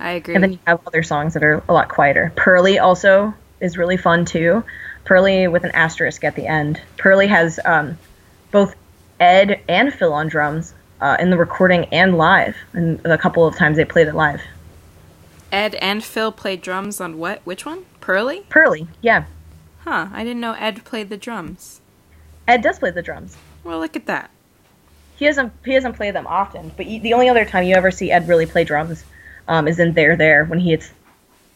I agree. And then you have other songs that are a lot quieter. Pearly also is really fun too. Pearly with an asterisk at the end. Pearly has um, both Ed and Phil on drums uh, in the recording and live, and a couple of times they played it live. Ed and Phil played drums on what? Which one? Pearly? Pearly, yeah. Huh, I didn't know Ed played the drums. Ed does play the drums. Well, look at that. He doesn't he doesn't play them often, but you, the only other time you ever see Ed really play drums um, is in There There when he hits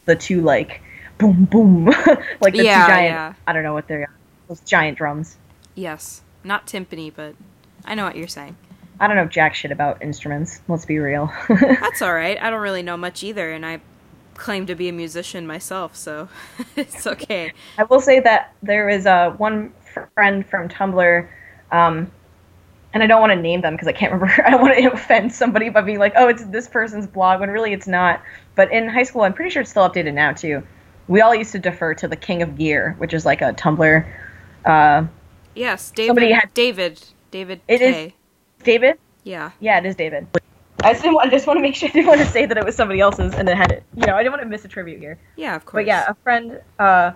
the two like boom boom like the Yeah, two giant yeah. I don't know what they're those giant drums. Yes. Not timpani, but I know what you're saying. I don't know jack shit about instruments. Let's be real. That's all right. I don't really know much either, and I claim to be a musician myself, so it's okay. I will say that there is uh, one friend from Tumblr, um, and I don't want to name them because I can't remember. I don't want to offend somebody by being like, "Oh, it's this person's blog," when really it's not. But in high school, I'm pretty sure it's still updated now too. We all used to defer to the King of Gear, which is like a Tumblr. Uh, Yes, David. Somebody had- David. David. It is-. David. Yeah. Yeah, it is David. I just, want- I just want to make sure I didn't want to say that it was somebody else's and then had it. You know, I didn't want to misattribute here. Yeah, of course. But yeah, a friend uh,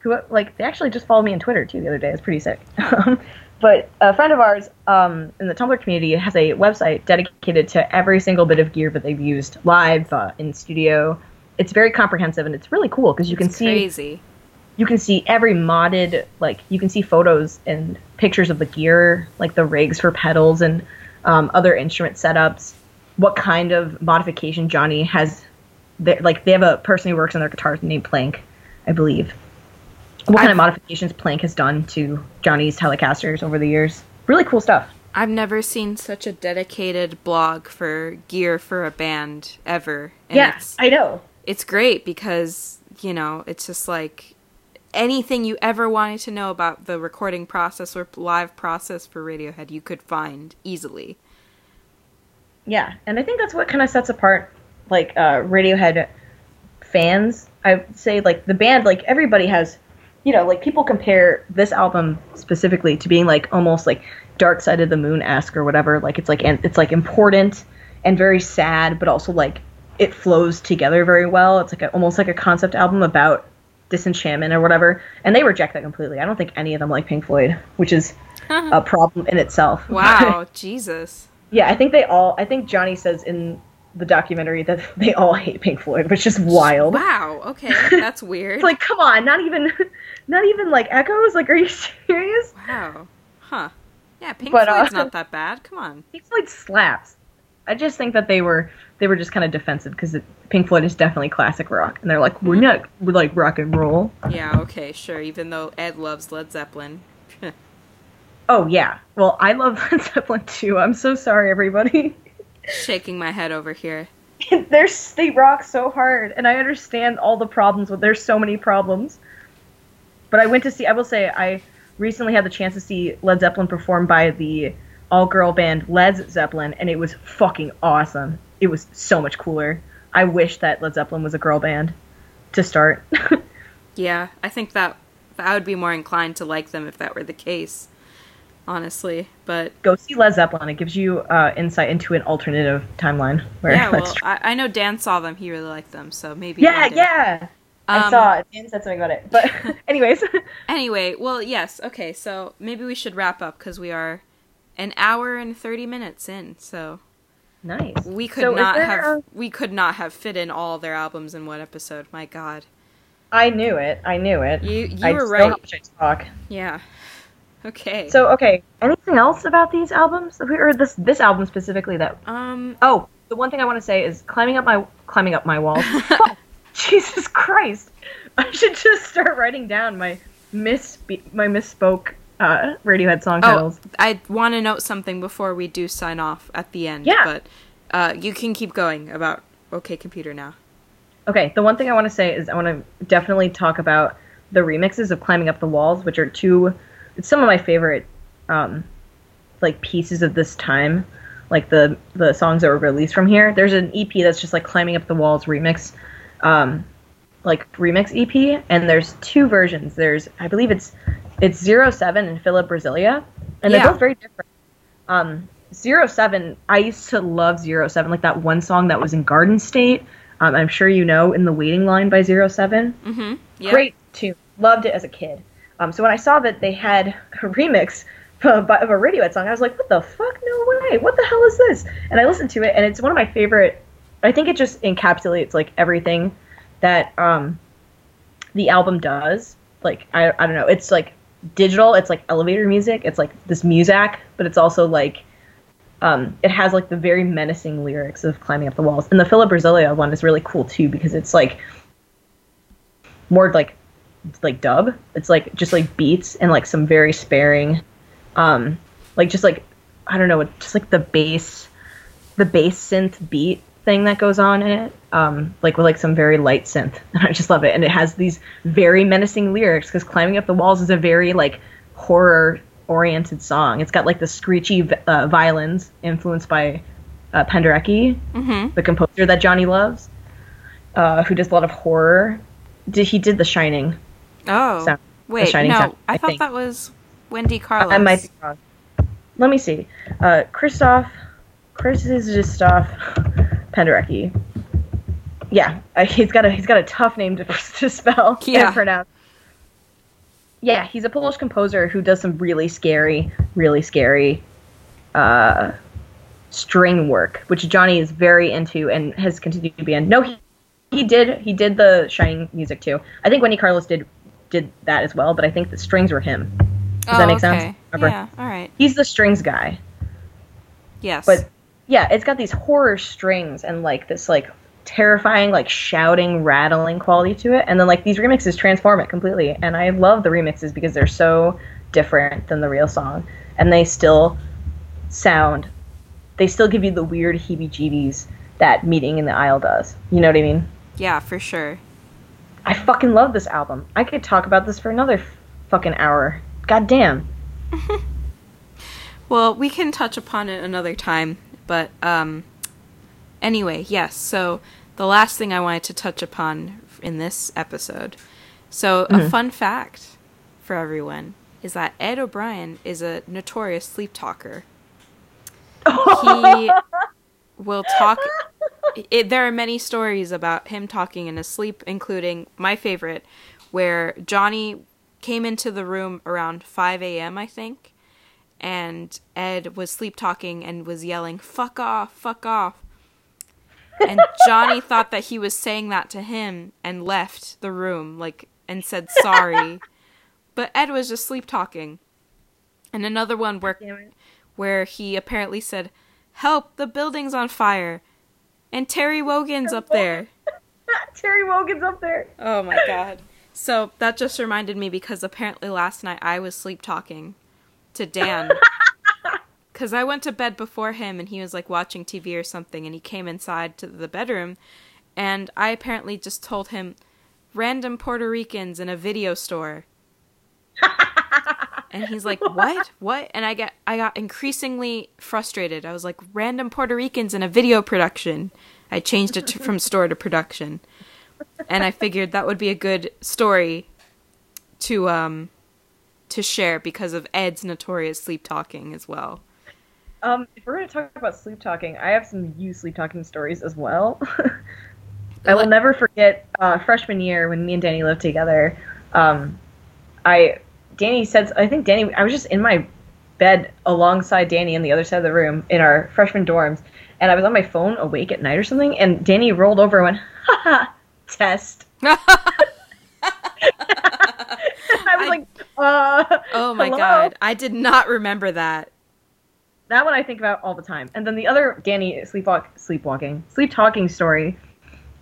who like they actually just followed me on Twitter too the other day. It's pretty sick. Um, but a friend of ours um, in the Tumblr community has a website dedicated to every single bit of gear that they've used live uh, in studio. It's very comprehensive and it's really cool because you can see crazy. you can see every modded like you can see photos and pictures of the gear like the rigs for pedals and um, other instrument setups what kind of modification jonny has they like they have a person who works on their guitars named plank i believe what kind I've- of modifications plank has done to jonny's telecasters over the years really cool stuff I've never seen such a dedicated blog for gear for a band ever. And it's, i know it's great because, you know, it's just like anything you ever wanted to know about the recording process or live process for Radiohead, you could find easily. Yeah, and I think that's what kind of sets apart like uh, Radiohead fans. I would say like the band, like everybody has, you know, like people compare this album specifically to being like almost like Dark Side of the Moon esque or whatever. Like it's like and it's like important and very sad, but also like it flows together very well. It's like a, almost like a concept album about disenchantment or whatever. And they reject that completely. I don't think any of them like Pink Floyd, which is a problem in itself. Wow, Jesus. Yeah, I think they all. I think Jonny says in the documentary that they all hate Pink Floyd, which is wild. Wow, okay, that's weird. It's like, come on, not even, not even like echoes. Like, are you serious? wow. Huh. Yeah, Pink But, uh, Floyd's not that bad. Come on. Pink Floyd slaps. I just think that they were they were just kind of defensive because Pink Floyd is definitely classic rock, and they're like, we're mm-hmm. not we're like rock and roll. Yeah, okay, sure. Even though Ed loves Led Zeppelin. Oh yeah, well I love Led Zeppelin too. I'm so sorry, everybody. Shaking my head over here. they're they rock so hard, and I understand all the problems. But there's so many problems. But I went to see. I will say I recently had the chance to see Led Zeppelin perform by the all-girl band Led Zeppelin, and it was fucking awesome. It was so much cooler. I wish that Led Zeppelin was a girl band to start. Yeah, I think that I would be more inclined to like them if that were the case. Honestly, but Go see Led Zeppelin. It gives you uh, insight into an alternative timeline. Where yeah, well. I, I know Dan saw them. He really liked them, so maybe. yeah, yeah. I Um, saw it. Dan said something about it. But anyways, Anyway, well, yes, okay, so maybe we should wrap up because we are an hour and thirty minutes in. So nice. we could So not have a- we could not have fit in all their albums in one episode. My God, I knew it. I knew it. you you I were just know how right. talk. Yeah. Okay. So okay, anything else about these albums or this this album specifically that um, Oh, the one thing I want to say is climbing up my climbing up my walls. Fuck. Jesus Christ. I should just start writing down my miss my misspoke uh Radiohead song titles. oh. I want to note something before we do sign off at the end. Yeah. But uh, you can keep going about OK Computer now. Okay, the one thing I want to say is I want to definitely talk about the remixes of Climbing Up the Walls, which are two it's some of my favorite um like pieces of this time. Like the the songs that were released from here. There's an EP that's just like Climbing Up the Walls remix. Um like remix EP and there's two versions. There's I believe it's it's 07 and Fila Brazillia and Yeah. they're both very different. Um, Zero Seven, I used to love Zero Seven, like that one song that was in Garden State. Um, I'm sure you know, in the waiting line by Zero Seven. Mm-hmm. Yeah. Great tune, loved it as a kid. Um, so when I saw that they had a remix of a of a Radiohead song, I was like, "What the fuck? No way! What the hell is this?" And I listened to it, and it's one of my favorite. I think it just encapsulates like everything that um, the album does. Like I, I don't know, it's like digital. It's like elevator music. It's like this music, but it's also like um, it has like the very menacing lyrics of climbing up the walls. And the Fila Brazillia one is really cool too because it's like more like like dub. It's like just like beats and like some very sparing, um, like just like I don't know, just like the bass, the bass synth beat thing that goes on in it, um, like with like some very light synth. And I just love it. And it has these very menacing lyrics because climbing up the walls is a very like horror oriented song. It's got like the screechy uh, violins influenced by uh, Penderecki, Mm-hmm. the composer that Jonny loves, uh, who does a lot of horror. Did he did The Shining? Oh. Sound- Wait, Shining no. sound, I, I thought think. that was Wendy Carlos. I might be wrong. Let me see. Uh, Christoph, Krzysztof Penderecki. Yeah, he's got a he's got a tough name to, to spell Yeah. and pronounce. Yeah, he's a Polish composer who does some really scary, really scary uh, string work, which Jonny is very into and has continued to be in. No, he he did he did the Shining music too. I think Wendy Carlos did did that as well, but I think the strings were him. Does that Oh, make sense? Remember? Yeah. All right. He's the strings guy. Yes. But yeah, it's got these horror strings and like this like terrifying like shouting rattling quality to it. And then like these remixes transform it completely. And i love the remixes because they're so different than the real song. And they still sound they still give you the weird heebie jeebies that meeting in the aisle does. You know what i mean? Yeah, for sure. i fucking love this album. I could talk about this for another fucking hour. God damn. Well, we can touch upon it another time, but um anyway, yes. So the last thing I wanted to touch upon in this episode. So a fun fact for everyone is that Ed O'Brien is a notorious sleep talker. He will talk it, there are many stories about him talking in his sleep, including my favorite, where Jonny came into the room around 5 a.m., I think, and Ed was sleep talking and was yelling, fuck off, fuck off. And Jonny thought that he was saying that to him and left the room, like, and said sorry. but Ed was just sleep talking. And another one where where he apparently said, "Help! The building's on fire," and Terry Wogan's up there. terry wogan's up there Oh my god! So that just reminded me because apparently last night I was sleep talking to Dan because I went to bed before him and he was like watching TV or something, and he came inside to the bedroom, and I apparently just told him, "Random Puerto Ricans in a video store." And he's like, "What? What?" And I get I got increasingly frustrated. I was like, "Random Puerto Ricans in a video production." I changed it to, from store to production. And I figured that would be a good story to um to share because of Ed's notorious sleep talking as well. Um, if we're going to talk about sleep talking, I have some you sleep talking stories as well. I will never forget uh, freshman year when me and Danny lived together. Um, I Danny said I think Danny I was just in my bed alongside Danny on the other side of the room in our freshman dorms, and I was on my phone awake at night or something, and Danny rolled over and went, "Haha, test." I was I- like, uh, oh my hello? god, I did not remember that. That one I think about all the time. And then the other Danny sleepwalk, sleepwalking, sleep talking story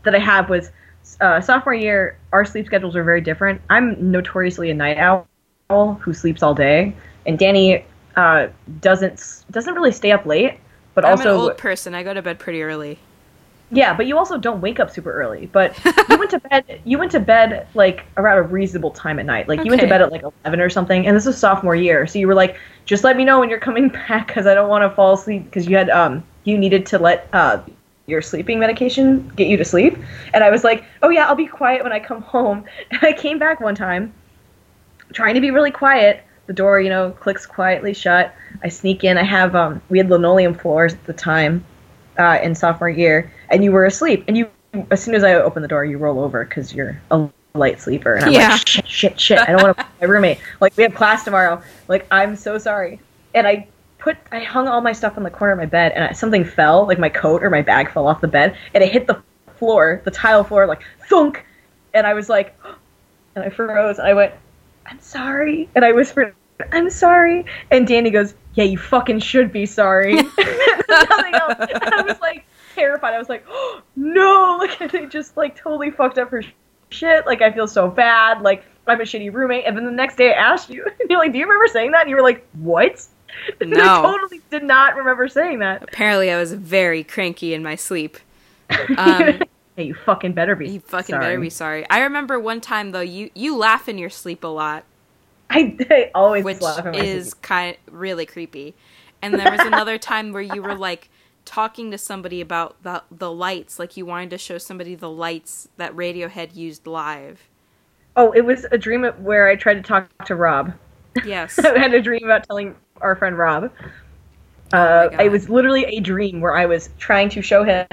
that I have was uh, sophomore year. Our sleep schedules are very different. I'm notoriously a night owl who sleeps all day, and Danny uh, doesn't doesn't really stay up late. But I'm also, an old person. I go to bed pretty early. Yeah, but you also don't wake up super early. But you went to bed. You went to bed like around a reasonable time at night. Like you went to bed at like eleven or something. And this was sophomore year, so you were like, just let me know when you're coming back because I don't want to fall asleep because you had um you needed to let uh your sleeping medication get you to sleep. And I was like, oh yeah, I'll be quiet when I come home. And I came back one time, trying to be really quiet. The door, you know, clicks quietly shut. I sneak in. I have um, we had linoleum floors at the time, uh, in sophomore year, and you were asleep. And you, as soon as I open the door, you roll over because you're a light sleeper. And I'm Yeah. like, shit, shit, shit. I don't want to my roommate. Like we have class tomorrow. Like I'm so sorry. And I put I hung all my stuff on the corner of my bed, and I, something fell, like my coat or my bag fell off the bed, and it hit the floor, the tile floor, like thunk. And I was like, and I froze. And I went, I'm sorry. And I whispered, I'm sorry. And Danny goes, Yeah, you fucking should be sorry. Else. And I was like terrified. I was like, oh, No. Like they just like totally fucked up her shit. Like I feel so bad. Like I'm a shitty roommate. And then the next day I asked you, and you're like, Do you remember saying that? And you were like, What? And I No. totally did not remember saying that. Apparently, I was very cranky in my sleep. Um, hey, you fucking better be. you fucking sorry. better be sorry. I remember one time though, you you laugh in your sleep a lot, I, I always which laugh at my is kind really creepy. And there was another time where you were like talking to somebody about the the lights, like you wanted to show somebody the lights that Radiohead used live. Oh, it was a dream where I tried to talk to Rob. Yes. I had a dream about telling our friend Rob. Oh Uh, God. it was literally a dream where I was trying to show him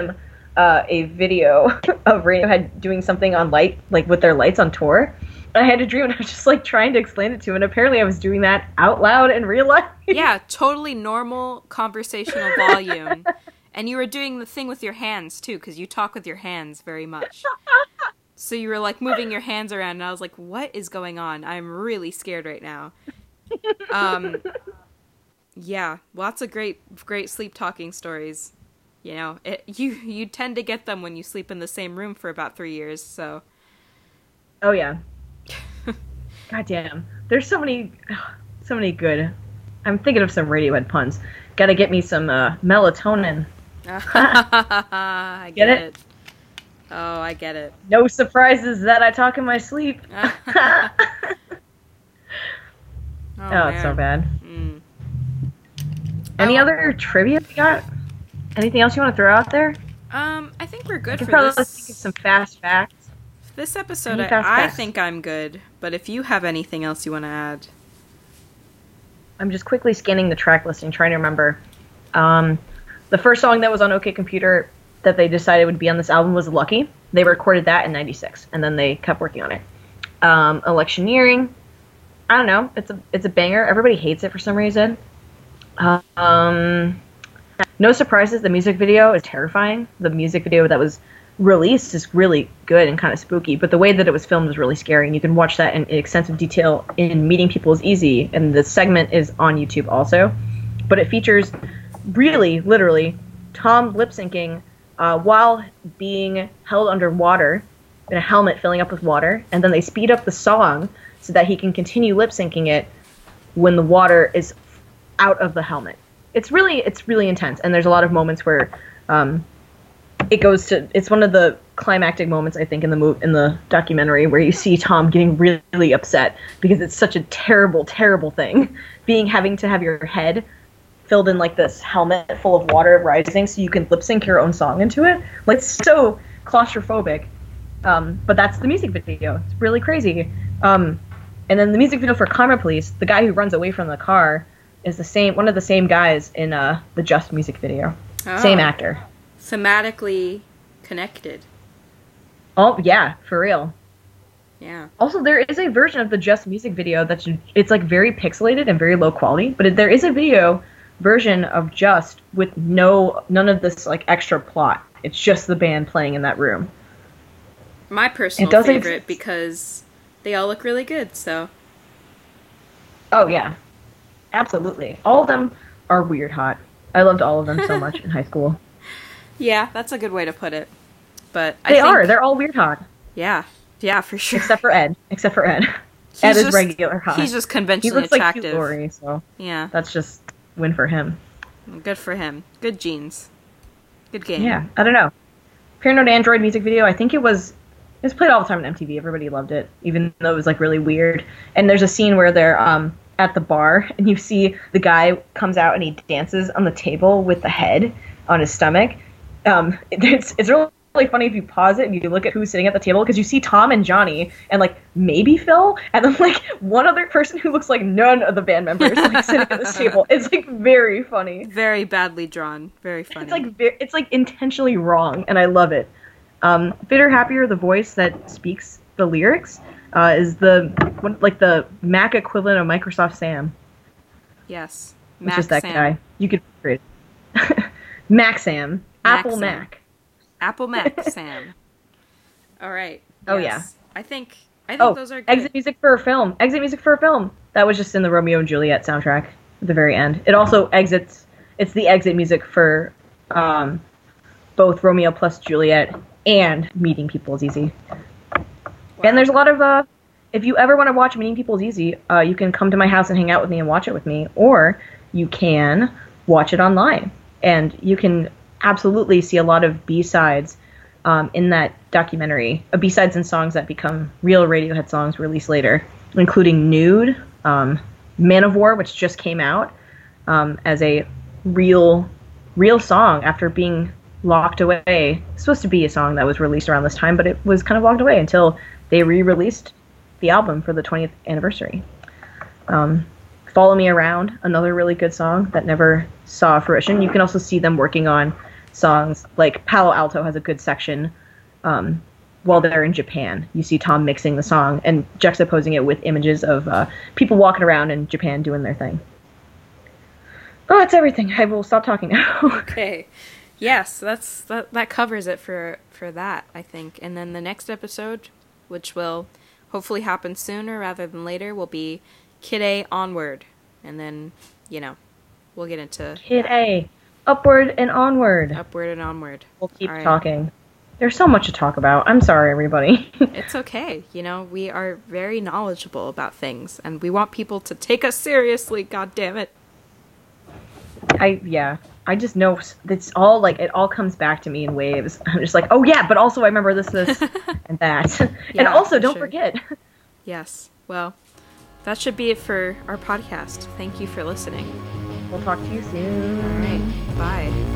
uh, a video of Radiohead doing something on light, like with their lights on tour. I had a dream, and I was just like trying to explain it to him. And apparently, I was doing that out loud in real life. yeah, totally normal conversational volume. And you were doing the thing with your hands too, because you talk with your hands very much. So you were like moving your hands around, and I was like, "What is going on? I'm really scared right now." Um, yeah, lots of great, great sleep talking stories. You know, it, you you tend to get them when you sleep in the same room for about three years. So Oh yeah. God damn. There's so many, so many good. I'm thinking of some Radiohead puns. Got to get me some uh, melatonin. I Get get it? it. Oh, I get it. No surprises that I talk in my sleep. oh, Oh, it's so bad. Mm. Any Oh. other trivia you got? Anything else you want to throw out there? Um, I think we're good for probably this. think of some fast facts. This episode, I, I think I'm good. But if you have anything else you want to add, I'm just quickly scanning the track listing, trying to remember. Um, the first song that was on OK Computer that they decided would be on this album was Lucky. They recorded that in '96, and then they kept working on it. Um, Electioneering. I don't know. It's a it's a banger. Everybody hates it for some reason. Um, no surprises. The music video is terrifying. The music video that was released is really good and kind of spooky, but the way that it was filmed is really scary. And you can watch that in extensive detail in Meeting People is Easy, and the segment is on YouTube also. But it features really, literally, Thom lip syncing uh, while being held underwater in a helmet filling up with water, and then they speed up the song so that he can continue lip syncing it when the water is out of the helmet. It's really it's really intense, and there's a lot of moments where um, it goes to it's one of the climactic moments I think in the move in the documentary where you see Thom getting really, really upset because it's such a terrible terrible thing. Being having to have your head filled in like this helmet full of water rising so you can lip sync your own song into it. Like it's so claustrophobic. Um, but that's the music video. It's really crazy. Um, and then the music video for Karma Police the guy who runs away from the car is the same one of the same guys in uh, the Just music video. Same Oh. actor thematically connected. oh yeah for real Yeah. Also, there is a version of the Just music video that's it's like very pixelated and very low quality, but there is a video version of Just with no none of this like extra plot. It's just the band playing in that room. My personal favorite exist. because they all look really good. So Oh yeah, absolutely. All of them are weird hot. I loved all of them so much in high school. Yeah, that's a good way to put it. But I They think, are. They're all weird hot, yeah, yeah, for sure. except for Ed. Except for Ed. He's Ed is regular hot. He's just he conventionally looks like Hugh attractive. So yeah, that's just win for him. good for him. Good genes. Good game. Yeah, I don't know. Paranoid Android music video. I think it was. It was played all the time on MTV. Everybody loved it, even though it was like really weird. And there's a scene where they're um, at the bar, and you see the guy comes out and he dances on the table with the head on his stomach. Um, it's it's really really funny if you pause it and you look at who's sitting at the table because you see Thom and Jonny and like maybe Phil and then like one other person who looks like none of the band members like sitting at this table. It's like very funny. Very badly drawn. Very funny. It's like ve- it's like intentionally wrong, and I love it. Um, Fitter Happier, the voice that speaks the lyrics, uh, is the one, like the Mac equivalent of Microsoft Sam, yes. which Mac is that Sam. guy. You could create Mac Sam, Apple Sam. Mac. Apple Mac Sam. All right. Oh, yes. I think I think Oh, those are good. exit music for a film. Exit music for a film. That was just in the Romeo and Juliet soundtrack at the very end. It also exits. It's the exit music for um, both Romeo plus Juliet and Meeting People is Easy. And there's a lot of uh, if you ever want to watch Meeting People is Easy, uh, you can come to my house and hang out with me and watch it with me, or you can watch it online, and you can absolutely see a lot of B sides um, in that documentary, uh, B sides and songs that become real Radiohead songs released later, including "Nude," um, "Man of War," which just came out um, as a real, real song after being locked away. Supposed to be a song that was released around this time, but it was kind of locked away until they re-released the album for the 20th anniversary. Um, Follow Me Around, another really good song that never saw fruition. You can also see them working on songs like Palo Alto has a good section um, while they're in Japan. You see Thom mixing the song and juxtaposing it with images of uh, people walking around in Japan doing their thing. Oh, that's everything. I will stop talking now. Okay. Yes, that's that that covers it for for that, I think. And then the next episode, which will hopefully happen sooner rather than later, will be Kid A onward. And then, you know, we'll get into Kid A, upward and onward. upward and onward. We'll keep right. talking. There's so much to talk about. I'm sorry, everybody. It's okay. You know, we are very knowledgeable about things and we want people to take us seriously, god damn it. I yeah. I just know it's all like it all comes back to me in waves. I'm just like, oh yeah, but also I remember this, this, and that. yeah, and also, for don't sure. forget. Yes. Well, that should be it for our podcast. Thank you for listening. We'll talk to you soon. Bye.